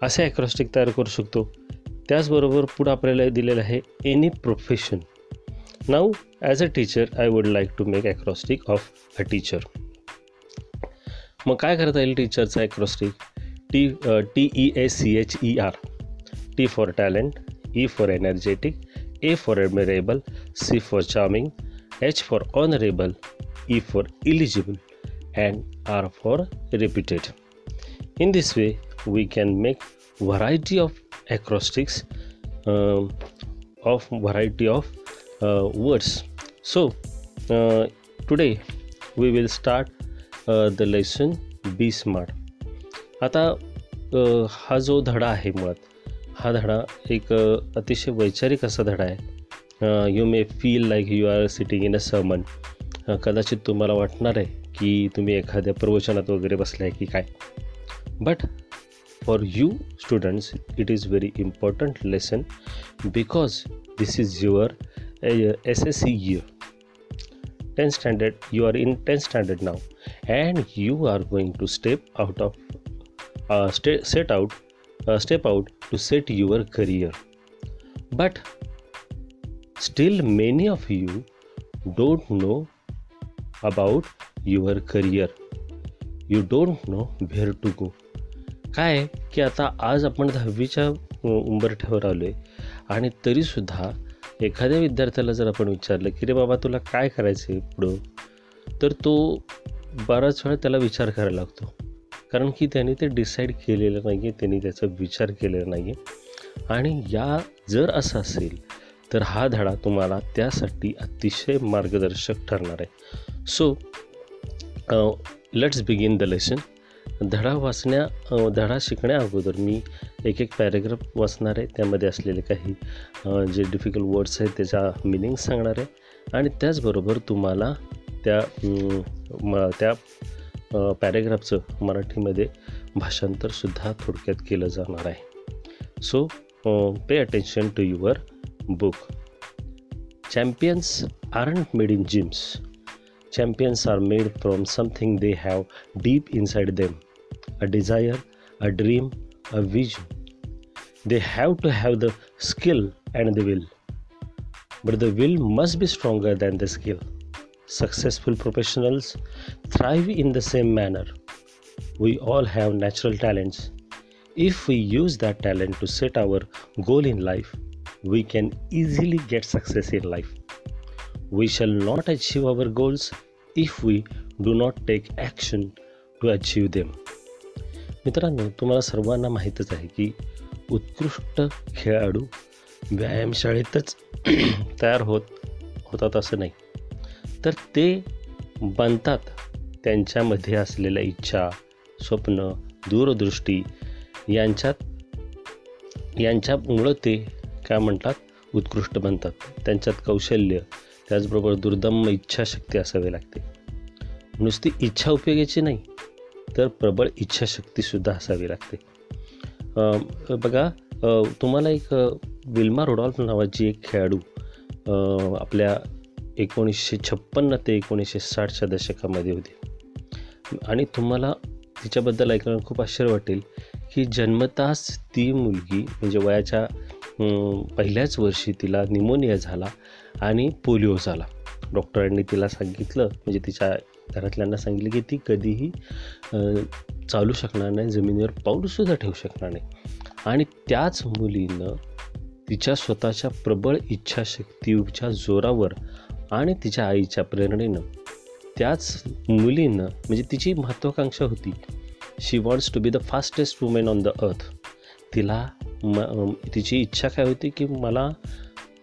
असे ॲक्रॉस्टिक तयार करू शकतो. त्याचबरोबर पुढं आपल्याला दिलेलं आहे any profession now as a teacher I would like to make acrostic of a teacher मग काय करता येईल टीचरचा acrostic T T E A C H E R T for talent E for energetic A for admirable C for charming H for honourable E for eligible and R for repeated In this way, we can make variety of acrostics um, of variety of uh, words. So, today we will start the lesson be smart आता हा जो धडा आहे मुळात हा धडा एक अतिशय वैचारिक असा धडा आहे you may feel like you are sitting in a sermon कदाचित तुम्हाला वाटणार आहे की तुम्ही एखाद्या प्रवचनात वगैरे बसलाय की काय but for you students it is very important lesson because this is your ssc year 10th standard you are in 10th standard now and you are going to step out of uh, sta- set out uh, step out to set your career but still many of you don't know about your career you don't know where to go काय की आता आज आपण दहावीच्या उंबरठ्यावर आलो आहे आणि तरीसुद्धा एखाद्या विद्यार्थ्याला जर आपण विचारलं की रे बाबा तुला काय करायचं आहे पुढं? तर तो बराच वेळा त्याला विचार करायला लागतो. कारण की त्याने ते डिसाईड केलेलं नाही आहे त्यांनी त्याचा विचार केलेला नाही आहे आणि या जर असं असेल तर हा धडा तुम्हाला त्यासाठी अतिशय मार्गदर्शक ठरणार आहे. So let's begin the lesson धडा वाचण्या धडा शिकण्या अगोदर मी एक एक पॅरेग्राफ वाचणार आहे. त्यामध्ये असलेले काही जे डिफिकल्ट वर्ड्स आहेत त्याचा मिनिंग सांगणार आहे. आणि त्याचबरोबर तुम्हाला त्या म त्या पॅरेग्राफचं मराठीमध्ये भाषांतरसुद्धा थोडक्यात केलं जाणार आहे. So pay attention to your book champions aren't made in gyms Champions are made from something they have deep inside them a desire, a dream, a vision. They have to have the skill and the will. But the will must be stronger than the skill. Successful professionals thrive in the same manner. We all have natural talents. If we use that talent to set our goal in life, we can easily get success in life. We shall not achieve our goals if we do not take action to achieve them मित्रांनो तुम्हाला सर्वांना माहीतच आहे की उत्कृष्ट खेळाडू व्यायामशाळेतच (clears throat) तयार होत होतात असं नाही. तर ते बनतात त्यांच्यामध्ये असलेल्या इच्छा स्वप्न दूरदृष्टी यांच्यात यांच्यामुळं ते काय म्हणतात? उत्कृष्ट बनतात. त्यांच्यात कौशल्य त्याचबरोबर दुर्दम्म इच्छाशक्ती असावी लागते. नुसती इच्छा उपयोगाची नाही तर प्रबळ इच्छाशक्तीसुद्धा असावी लागते. बघा तुम्हाला एक विल्मा रोडॉल्फ नावाची एक खेळाडू आपल्या एकोणीसशे छप्पन्न ते एकोणीसशे साठच्या दशकामध्ये होती. आणि तुम्हाला तिच्याबद्दल ऐकायला खूप आश्चर्य वाटेल की जन्मताच ती मुलगी म्हणजे वयाच्या पहिल्याच वर्षी तिला निमोनिया झाला. आणि पोलिओ झाला डॉक्टरांनी तिला सांगितलं म्हणजे तिच्या घरातल्यांना सांगितलं की ती कधीही चालू शकणार नाही जमिनीवर पाऊलसुद्धा ठेवू शकणार नाही. आणि त्याच मुलीनं तिच्या स्वतःच्या प्रबळ इच्छाशक्तीच्या जोरावर आणि तिच्या आईच्या प्रेरणेनं त्याच मुलीनं म्हणजे तिची महत्त्वाकांक्षा होती she wants to be the fastest women on the earth तिला म तिची इच्छा काय होती की मला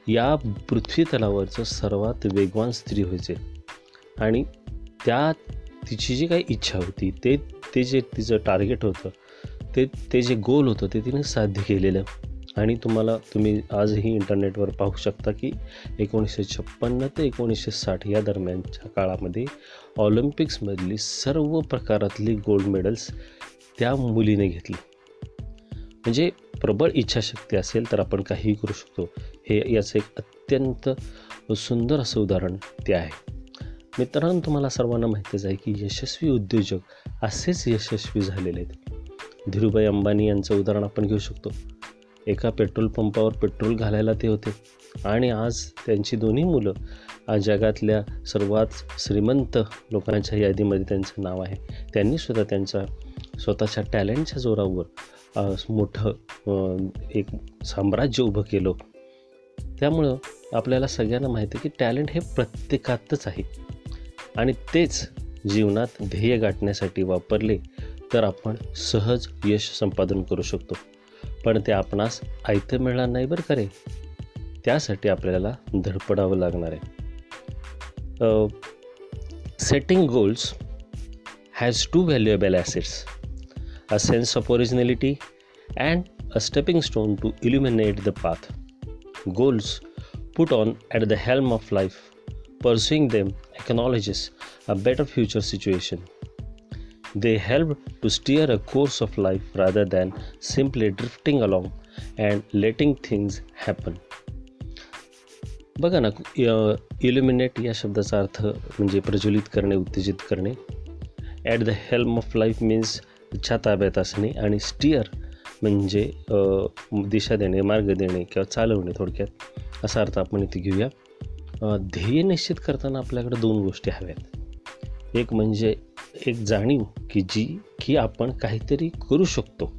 या पृथ्वी तलावरचं सर्वात वेगवान स्त्री व्हायचे. आणि त्या तिची जी काही इच्छा होती ते ते जे तिचं टार्गेट होतं ते ते जे गोल होतं ते तिने साध्य केलेलं. आणि तुम्हाला तुम्ही आजही इंटरनेटवर पाहू शकता की एकोणीसशे छप्पन्न ते एकोणीसशे साठ या दरम्यानच्या काळामध्ये ऑलिम्पिक्समधली सर्व प्रकारातली गोल्ड मेडल्स त्या मुलीने घेतली. म्हणजे प्रबळ इच्छाशक्ती असेल तर आपण काहीही करू शकतो. हे याचं एक अत्यंत सुंदर असं उदाहरण ते आहे. मित्रांनो तुम्हाला सर्वांना माहितीच आहे की यशस्वी उद्योजक असेच यशस्वी झालेले आहेत. धीरूभाई अंबानी यांचं उदाहरण आपण घेऊ शकतो. एका पेट्रोल पंपावर पेट्रोल घालायला ते होते. आणि आज त्यांची दोन्ही मुलं आज जगातल्या सर्वात श्रीमंत लोकांच्या यादीमध्ये त्यांचं नाव आहे. त्यांनीसुद्धा त्यांचा स्वतःच्या टॅलेंटच्या जोरावर मोठं एक साम्राज्य उभं केलं. त्यामुळं आपल्याला सगळ्यांना माहिती आहे की टॅलेंट हे प्रत्येकातच आहे. आणि तेच जीवनात ध्येय गाठण्यासाठी वापरले तर आपण सहज यश संपादन करू शकतो. पण ते आपणास आयतं मिळणार नाही बरं करे त्यासाठी आपल्याला धडपडावं लागणार आहे. Setting goals has two valuable assets a sense of originality, and a stepping stone to illuminate the path. Goals put on at the helm of life, pursuing them acknowledges a better future situation. They help to steer a course of life rather than simply drifting along and letting things happen. बघा ना illuminate या शब्दाचा अर्थ म्हणजे प्रज्वलित करणे उत्तेजित करणे at the helm of life means इच्छा ताब्यात असणे आणि स्टिअर म्हणजे दिशा देणे मार्ग देणे किंवा चालवणे थोडक्यात असा अर्थ आपण इथे घेऊया. ध्येय निश्चित करताना आपल्याकडे दोन गोष्टी हव्यात. एक म्हणजे एक जाणीव की जी की आपण काहीतरी करू शकतो.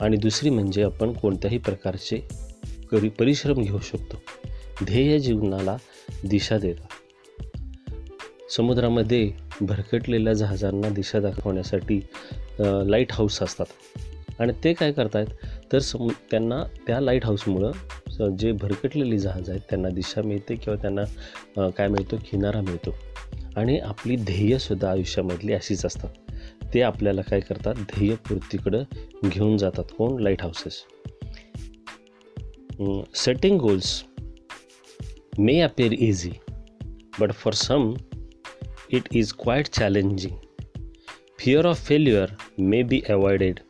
आणि दुसरी म्हणजे आपण कोणत्याही प्रकारचे करी परिश्रम घेऊ शकतो. ध्येय जीवनाला दिशा देतात. समुद्रामध्ये भरकटलेल्या जहाजांना दिशा दाखवण्यासाठी लाइट हाऊस असतात. आणि ते काय करतायत? तर सम त्यांना त्या लाइट हाऊसमुळं जे भरकटलेली जहाज आहेत त्यांना दिशा मिळते किंवा त्यांना काय मिळतो? किनारा मिळतो. आणि आपली ध्येयसुद्धा आयुष्यामधली अशीच असतात. ते आपल्याला काय करतात? ध्येयपूर्तीकडं घेऊन जातात. कोण? Lighthouses setting goals may appear easy but for some it is quite challenging. Fear of failure may be avoided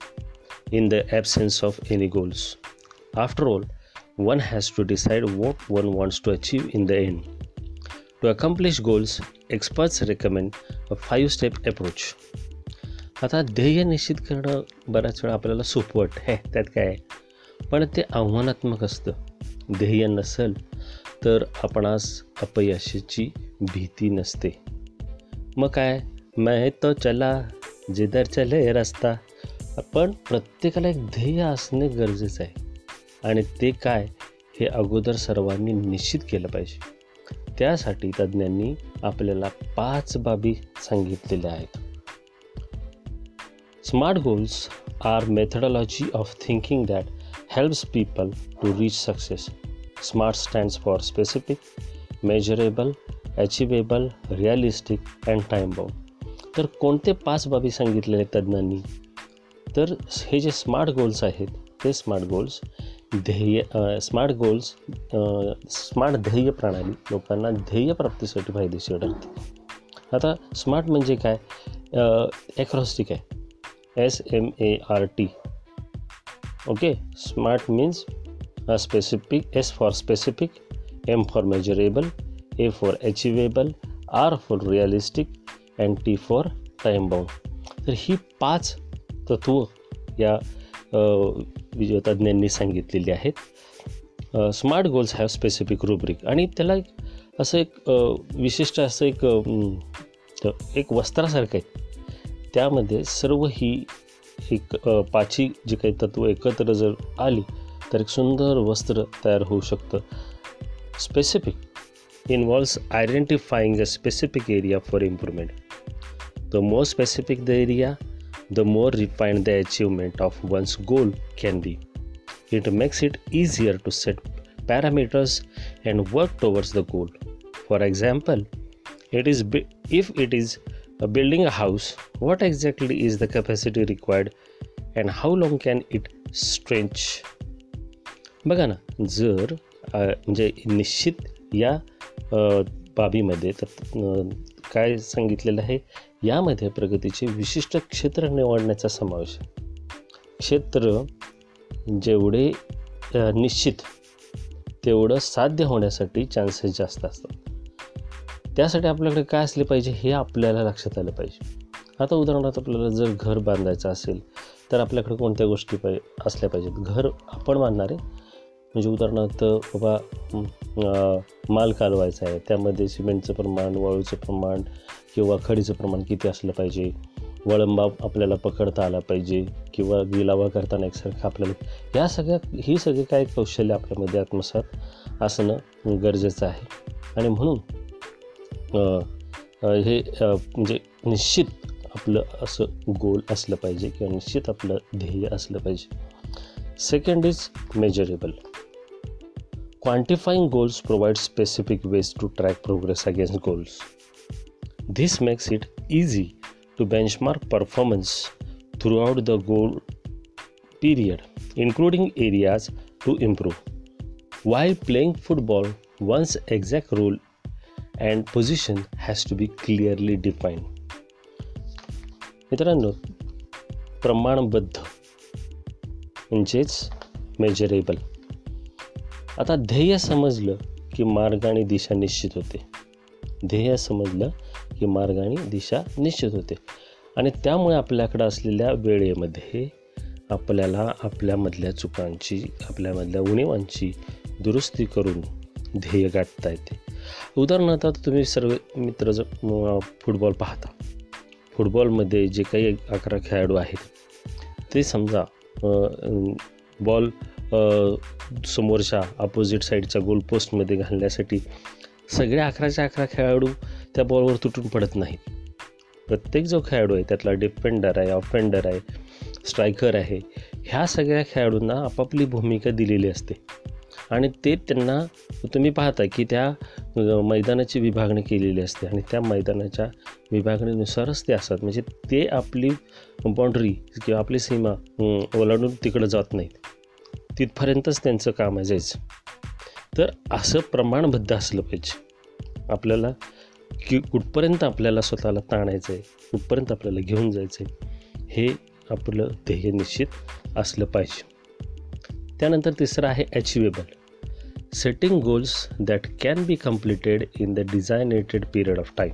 in the absence of any goals. After all, one has to decide what one wants to achieve in the end. To accomplish goals, experts recommend a five step approach. आता ध्येय निश्चित करणं बऱ्याच वेळा आपल्याला सोपं वाटतं हे त्यात काय आहे पण ते आव्हानात्मक असतं ध्येय नसेल तर आपणास अपयशाची भीती नसते मग काय? मैं तो चला. जिधर चले रस्ता. पण प्रत्येकाला एक ध्येय असणे गरजेचं आहे. आणि ते काय? हे अगोदर सर्वांनी निश्चित केलं पाहिजे. त्यासाठी तज्ज्ञांनी आपल्याला पाच बाबी सांगितलेल्या आहेत. Smart goals are methodology of thinking that helps people to reach success smart stands for specific measurable achievable, realistic and time तर कोणते पाच बाबी सांगितलेले तज्ज्ञांनी? तर हे जे स्मार्ट गोल्स आहेत ते स्मार्ट गोल्स ध्येय स्मार्ट गोल्स स्मार्ट ध्येय प्रणाली लोकांना ध्येय प्राप्तीसाठी फायदेशीर ठरते. आता स्मार्ट म्हणजे काय? ॲक्रॉस्टिक आहे. S M A R T okay? Smart means specific S for specific M for measurable a for achievable r for realistic and t for time bound. तर ही पाच तत्व या विजय तज्ज्ञांनी सांगितलेली आहेत. Smart goals have specific rubric आणि त्याला एक असं एक विशिष्ट असं एक एक वस्त्रासारखं आहे. त्यामध्ये सर्व ही एक पाची जी काही तत्व एकत्र जर आली तर एक सुंदर वस्त्र तयार होऊ शकतं. Specific Involves identifying a specific area for improvement the more specific the area the more refined the achievement of one's goal can be It makes it easier to set parameters and work towards the goal. For example, it is bi- if it is uh, building a house, what exactly is the capacity required and how long can it stretch? बघा ना जर अ, म्हणजे निश्चित या बाबीमध्ये. तर काय सांगितलेलं आहे? यामध्ये प्रगतीचे विशिष्ट क्षेत्र निवडण्याचा समावेश क्षेत्र जेवढे निश्चित तेवढं साध्य होण्यासाठी चान्सेस जास्त असतात. त्यासाठी आपल्याकडे काय असले पाहिजे हे आपल्याला लक्षात आलं पाहिजे. आता उदाहरणार्थ आपल्याला जर घर बांधायचं असेल तर आपल्याकडे कोणत्या गोष्टी पाहि असल्या पाहिजेत? घर आपण बांधणार आहे म्हणजे उदाहरणार्थ बाबा माल कालवायचा आहे. त्यामध्ये सिमेंटचं प्रमाण वाळूचं प्रमाण किंवा खडीचं प्रमाण किती असलं पाहिजे? वळंबा आपल्याला पकडता आला पाहिजे किंवा गिलावा करताना एकसारखं आपल्याला या सगळ्या ही सगळी काय कौशल्य आपल्यामध्ये आत्मसात असणं गरजेचं आहे. आणि म्हणून हे म्हणजे निश्चित आपलं असं गोल असलं पाहिजे किंवा निश्चित आपलं ध्येय असलं पाहिजे. Second is measurable Quantifying goals provide specific ways to track progress against goals This makes it easy to benchmark performance throughout the goal period, including areas to improve. While playing football, one's exact role and position has to be clearly defined. मित्रांनो प्रमाणबद्ध म्हणजेच measurable आता ध्येय समजलं की मार्ग आणि दिशा निश्चित होते. ध्येय समजलं की मार्ग आणि दिशा निश्चित होते. आणि त्यामुळे आपल्याकडं असलेल्या वेळेमध्ये आपल्याला आपल्यामधल्या चुकांची आपल्यामधल्या उणीवांची दुरुस्ती करून ध्येय गाठता येते. उदाहरणार्थ आता तुम्ही सर्व मित्र फुटबॉल पाहता. फुटबॉलमध्ये जे काही अकरा खेळाडू आहेत ते समजा बॉल समोरच्या अपोजिट साईडच्या गोल पोस्टमध्ये घालण्यासाठी सगळे अकराच्या अकरा खेळाडू त्या बॉलवर तुटून पडत नाहीत. प्रत्येक जो खेळाडू आहे त्यातला डिफेंडर आहे ऑफेंडर आहे स्ट्रायकर आहे ह्या सगळ्या खेळाडूंना आपापली भूमिका दिलेली असते. आणि ते त्यांना तुम्ही पाहता की त्या मैदानाची विभागणी केलेली असते आणि त्या मैदानाच्या विभागणीनुसारच ते असतात. म्हणजे ते आपली बाउंड्री किंवा आपली सीमा ओलांडून तिकडं जात नाहीत. तिथपर्यंतच त्यांचं काम आहे जायचं. तर असं प्रमाणबद्ध असलं पाहिजे. आपल्याला की कुठपर्यंत आपल्याला स्वतःला ताणायचं आहे कुठपर्यंत आपल्याला घेऊन जायचं आहे हे आपलं ध्येय निश्चित असलं पाहिजे. त्यानंतर तिसरं आहे achievable setting goals that can be completed in the designated period of time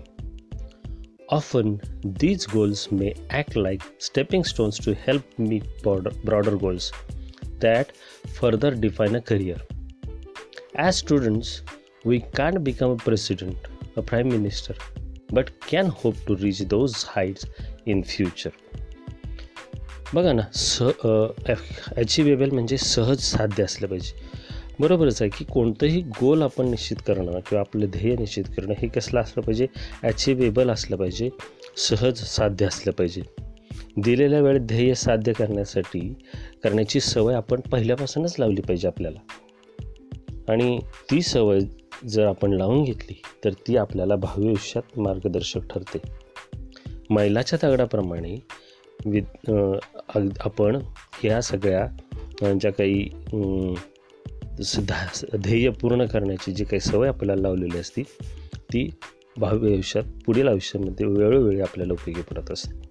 often these goals may act like stepping stones to help me border broader goals that further define a career. As students, we can't become a president, a prime minister, but can hope to reach those heights in future. बघा ना स achievable म्हणजे सहज साध्य असलं पाहिजे बरोबरच आहे की कोणतंही गोल आपण निश्चित करणं किंवा आपलं ध्येय निश्चित करणं हे कसलं असलं पाहिजे अचिवेबल असलं पाहिजे सहज साध्य असलं पाहिजे दिलेल्या वेळेत ध्येय साध्य करण्यासाठी करण्याची सवय आपण पहिल्यापासूनच लावली पाहिजे आपल्याला. आणि ती सवय जर आपण लावून घेतली तर ती आपल्याला भावी आयुष्यात मार्गदर्शक ठरते. मैलाच्या दगडाप्रमाणे वि आपण ह्या सगळ्या ज्या काही अं, सुद्धा ध्येय पूर्ण करण्याची जी काही सवय आपल्याला लावलेली असती ती भावी आयुष्यात पुढील आयुष्यामध्ये वेळोवेळी आपल्याला उपयोगी पडत असते.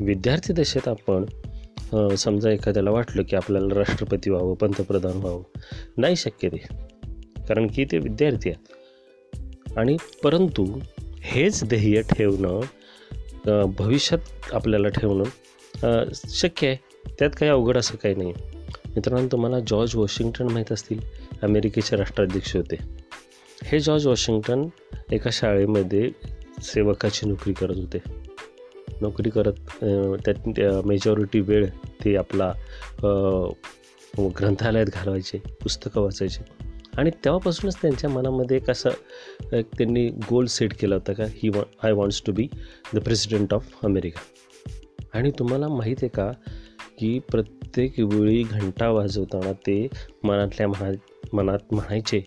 विद्यार्थी दशेत आपण समजा एखाद्याला वाटलं की आपल्याला राष्ट्रपती व्हावं पंतप्रधान व्हावं नाही शक्य ते. कारण की ते विद्यार्थी आहेत. आणि परंतु हेच ध्येय ठेवणं भविष्यात आपल्याला ठेवणं शक्य आहे. त्यात काही अवघड असं काही नाही. मित्रांनो तुम्हाला जॉर्ज वॉशिंग्टन माहीत असतील अमेरिकेचे राष्ट्राध्यक्ष होते. हे जॉर्ज वॉशिंग्टन एका शाळेमध्ये सेवकाची नोकरी करत होते. नोकरी करत त्या त्यात मेजॉरिटी वेळ ते आपला ग्रंथालयात घालवायचे पुस्तकं वाचायचे. आणि तेव्हापासूनच त्यांच्या मनामध्ये एक असं एक त्यांनी गोल सेट केला होता का ही what I wants to be the president of America आणि तुम्हाला माहीत आहे का की प्रत्येक वेळी घंटा वाजवताना ते मनातल्या म्हणा मनात म्हणायचे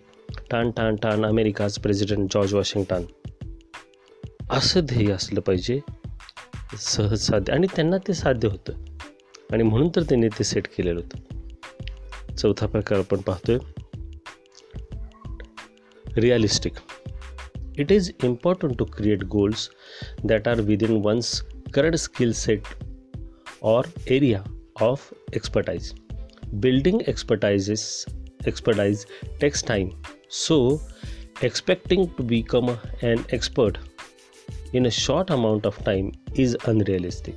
टान टान टान अमेरिकाज प्रेसिडेंट जॉर्ज वॉशिंग्टन असं ध्येय असलं पाहिजे. सहज साध्य आणि त्यांना ते साध्य होतं. आणि म्हणून तर त्यांनी ते सेट केलेलं होतं. चौथा प्रकार आपण पाहतोय. Realistic it is important to create goals that are within one's current skill set or area of expertise. Building expertises expertise takes so expecting to to become an expert in a short amount of time is unrealistic.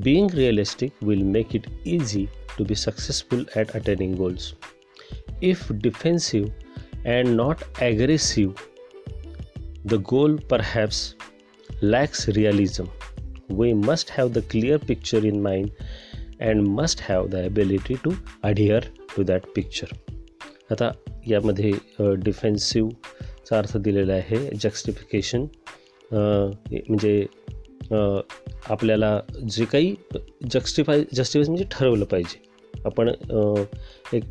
Being realistic will make it easy to be successful at attaining goals. If defensive and not aggressive, the goal perhaps lacks realism we must have the clear picture in mind and must have the ability to adhere to that picture आता यामध्ये डिफेन्सिवचा अर्थ दिलेला आहे justification म्हणजे आपल्याला जे काही justify justify म्हणजे ठरवलं पाहिजे. आपण एक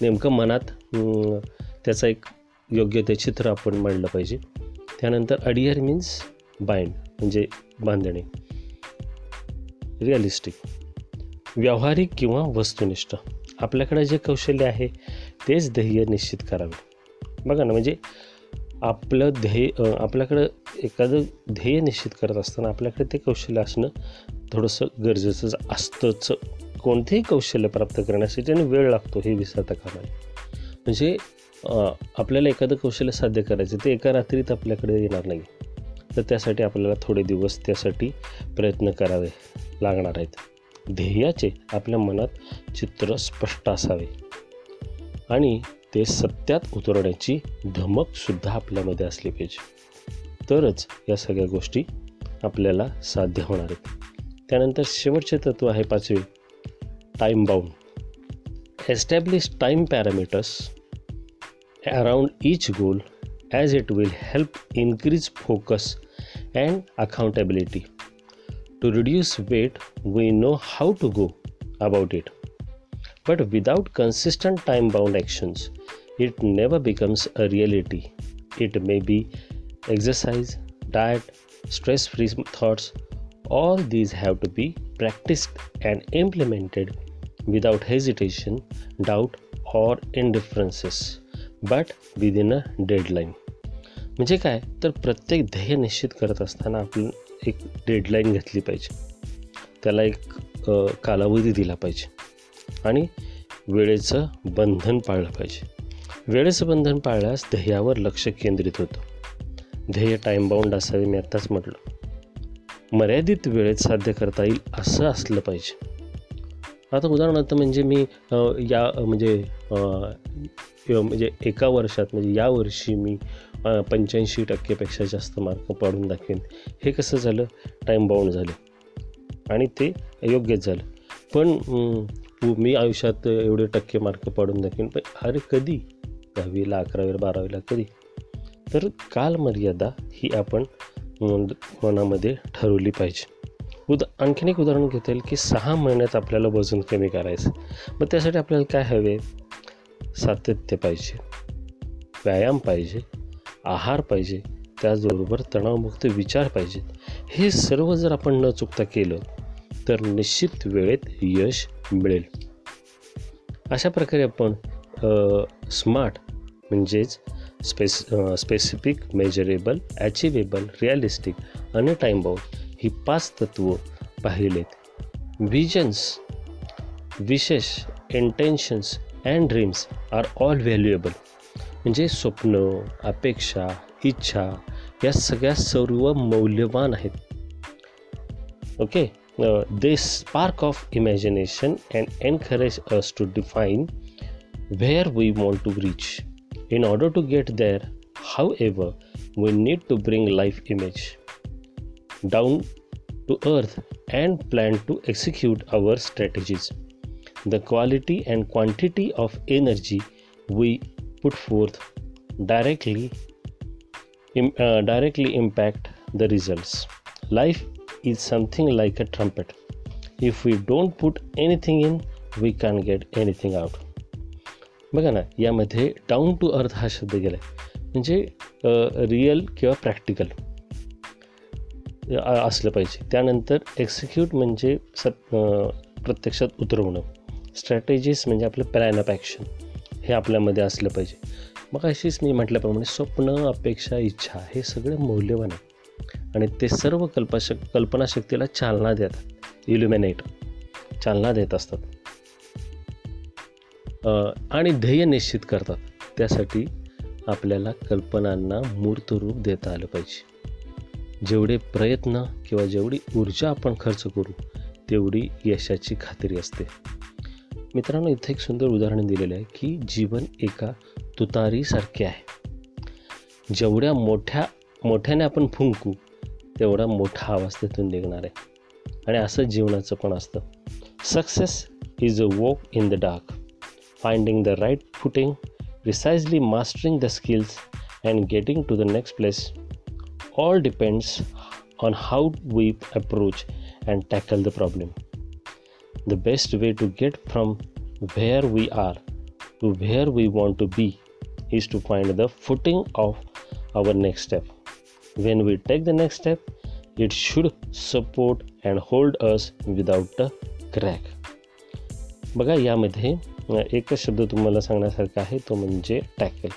नेमकं मनात त्याचा एक योग्य ते चित्र आपण मांडलं पाहिजे. त्यानंतर अडियर मीन्स बाइंड म्हणजे बांधणे. रिअलिस्टिक व्यावहारिक किंवा वस्तुनिष्ठ. आपल्याकडे जे कौशल्य आहे तेच ध्येय निश्चित करावे. बघा ना म्हणजे आपलं ध्येय आपल्याकडं एखादं ध्येय निश्चित करत असताना आपल्याकडे ते कौशल्य असणं थोडंसं गरजेचं असतंच. कोणतेही कौशल्य प्राप्त करण्यासाठी आणि वेळ लागतो हे विसरता कामा म्हणजे आपल्याला एखादं कौशल्य साध्य करायचं ते एका रात्रीत आपल्याकडे येणार नाही. तर त्यासाठी आपल्याला थोडे दिवस त्यासाठी प्रयत्न करावे लागणार आहेत. ध्येयाचे आपल्या मनात चित्र स्पष्ट असावे. आणि ते सत्यात उतरवण्याची धमकसुद्धा आपल्यामध्ये असली पाहिजे. तरच या सगळ्या गोष्टी आपल्याला साध्य होणार आहेत. त्यानंतर शेवटचे तत्व आहे पाचवे time bound establish time parameters around each goal as it will help increase focus and accountability to reduce wait we know how to go about it but without consistent time bound actions it never becomes a reality. It may be exercise, diet, stress free thoughts. All these have to be practiced and implemented without hesitation, doubt, or indifferences. but within a deadline. म्हणजे काय तर प्रत्येक ध्येय निश्चित करत असताना आपण एक डेडलाईन घेतली पाहिजे त्याला एक कालावधी दिला पाहिजे आणि वेळेचं बंधन पाळलं पाहिजे वेळेचं बंधन पाळल्यास ध्येयावर लक्ष केंद्रित होतं. ध्येय टाईम बाउंड असावे मी आत्ताच म्हटलं. मर्यादित वेळेत साध्य करता येईल असं असलं पाहिजे. आता उदाहरणार्थ म्हणजे मी या म्हणजे म्हणजे एका वर्षात म्हणजे या वर्षी मी पंच्याऐंशी टक्केपेक्षा जास्त मार्क पाडून दाखवेन. हे कसं झालं? टाईम बाउंड झालं. आणि ते योग्यच झालं. पण मी आयुष्यात एवढे टक्के मार्क पाडून दाखवेन पण अरे कधी? दहावीला अकरावीला बारावीला कधी? तर कालमर्यादा ही आपण मनामध्ये ठरवली पाहिजे. उदा आणखीन एक उदाहरण घेता येईल की सहा महिन्यात आपल्याला वजन कमी करायचं मग त्यासाठी आपल्याला काय हवे? सातत्य पाहिजे व्यायाम पाहिजे आहार पाहिजे त्याचबरोबर तणावमुक्त विचार पाहिजेत हे सर्व जर आपण न चुकता केलं तर निश्चित वेळेत यश मिळेल. अशा प्रकारे आपण स्मार्ट म्हणजेच space specific measurable achievable realistic आणि टाईमबाउंड ही पाच तत्व पाहिलेत. Visions wishes intentions and dreams are all valuable म्हणजे स्वप्न अपेक्षा इच्छा या सगळ्या सर्व मौल्यवान आहेत. Okay they spark of imagination and encourage us to define where we want to reach. In order to get there however we need to bring life image down to earth and plan to execute our strategies. The quality and quantity of energy we put forth directly im- uh, directly impact the results. Life is something like a trumpet. If we don't put anything in we can't get anything out बघा ना यामध्ये down to earth हा शब्द गेला आहे म्हणजे real किंवा practical असलं पाहिजे. त्यानंतर एक्झिक्यूट म्हणजे सत प्रत्यक्षात उतरवणं. स्ट्रॅटेजीस म्हणजे आपलं प्लॅन ऑफ ॲक्शन हे आपल्यामध्ये असलं पाहिजे. मग अशीच मी म्हटल्याप्रमाणे स्वप्न अपेक्षा इच्छा हे सगळे मौल्यवान आहे. आणि ते सर्व कल्पशक कल्पनाशक्तीला चालना देतात. इल्युमिनेट चालना देत असतात. आणि ध्येय निश्चित करतात. त्यासाठी आपल्याला कल्पनांना मूर्त रूप देता आलं पाहिजे. जेवढे प्रयत्न किंवा जेवढी ऊर्जा आपण खर्च करू तेवढी यशाची खात्री असते. मित्रांनो इथं एक सुंदर उदाहरण दिलेलं आहे की जीवन एका तुतारीसारखे आहे. जेवढ्या मोठ्या मोठ्याने आपण फुंकू तेवढा मोठा आवाज तिथून निघणार आहे. आणि असं जीवनाचं पण असतं. Success is a walk in the dark Finding the right footing precisely mastering the skills and getting to the next place all depends on how we approach and tackle the problem the best way to get from where we are to where we want to be is to find the footing of our next step. When we take the next step, it should support and hold us without a crack. बघा यामध्ये एकच शब्द तुम्हाला सांगण्यासारखा आहे तो म्हणजे tackle.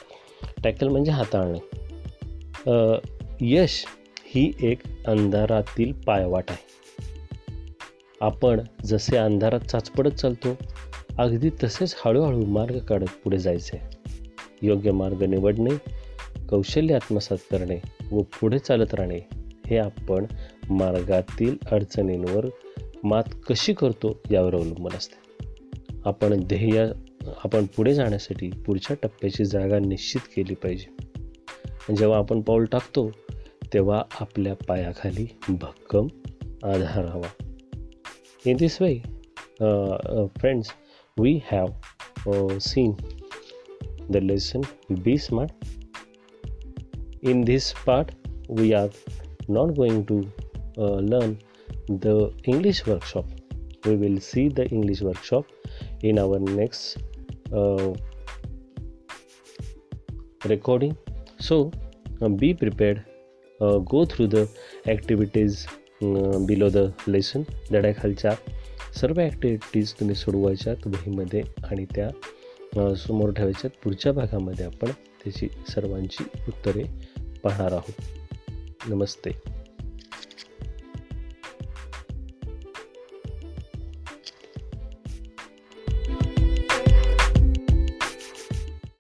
Tackle म्हणजे हाताळणे. यश ही एक अंधारातील पायवाट आहे. आपण जसे अंधारात चाचपडत चालतो अगदी तसेच हळूहळू मार्ग काढत पुढे जायचे. योग्य मार्ग निवडणे कौशल्य आत्मसात करणे व पुढे चालत राहणे हे आपण मार्गातील अडचणींवर मात कशी करतो यावर अवलंबून असते. आपण ध्येय आपण पुढे जाण्यासाठी पुढच्या टप्प्याची जागा निश्चित केली पाहिजे. जेव्हा आपण पाऊल टाकतो तेव्हा आपल्या पायाखाली भक्कम आधार हवा. In this way friends we have seen the lesson be smart in this part we are not going to learn the English workshop we will see the english workshop in our next uh, recording. So uh, be prepared uh, go through the activities below the lesson धड्याखालच्या सर्व activities तुम्ही सोडवायच्यात वहीमध्ये आणि त्या समोर ठेवायच्यात. पुढच्या भागामध्ये आपण त्याची सर्वांची उत्तरे पाहणार आहोत. नमस्ते.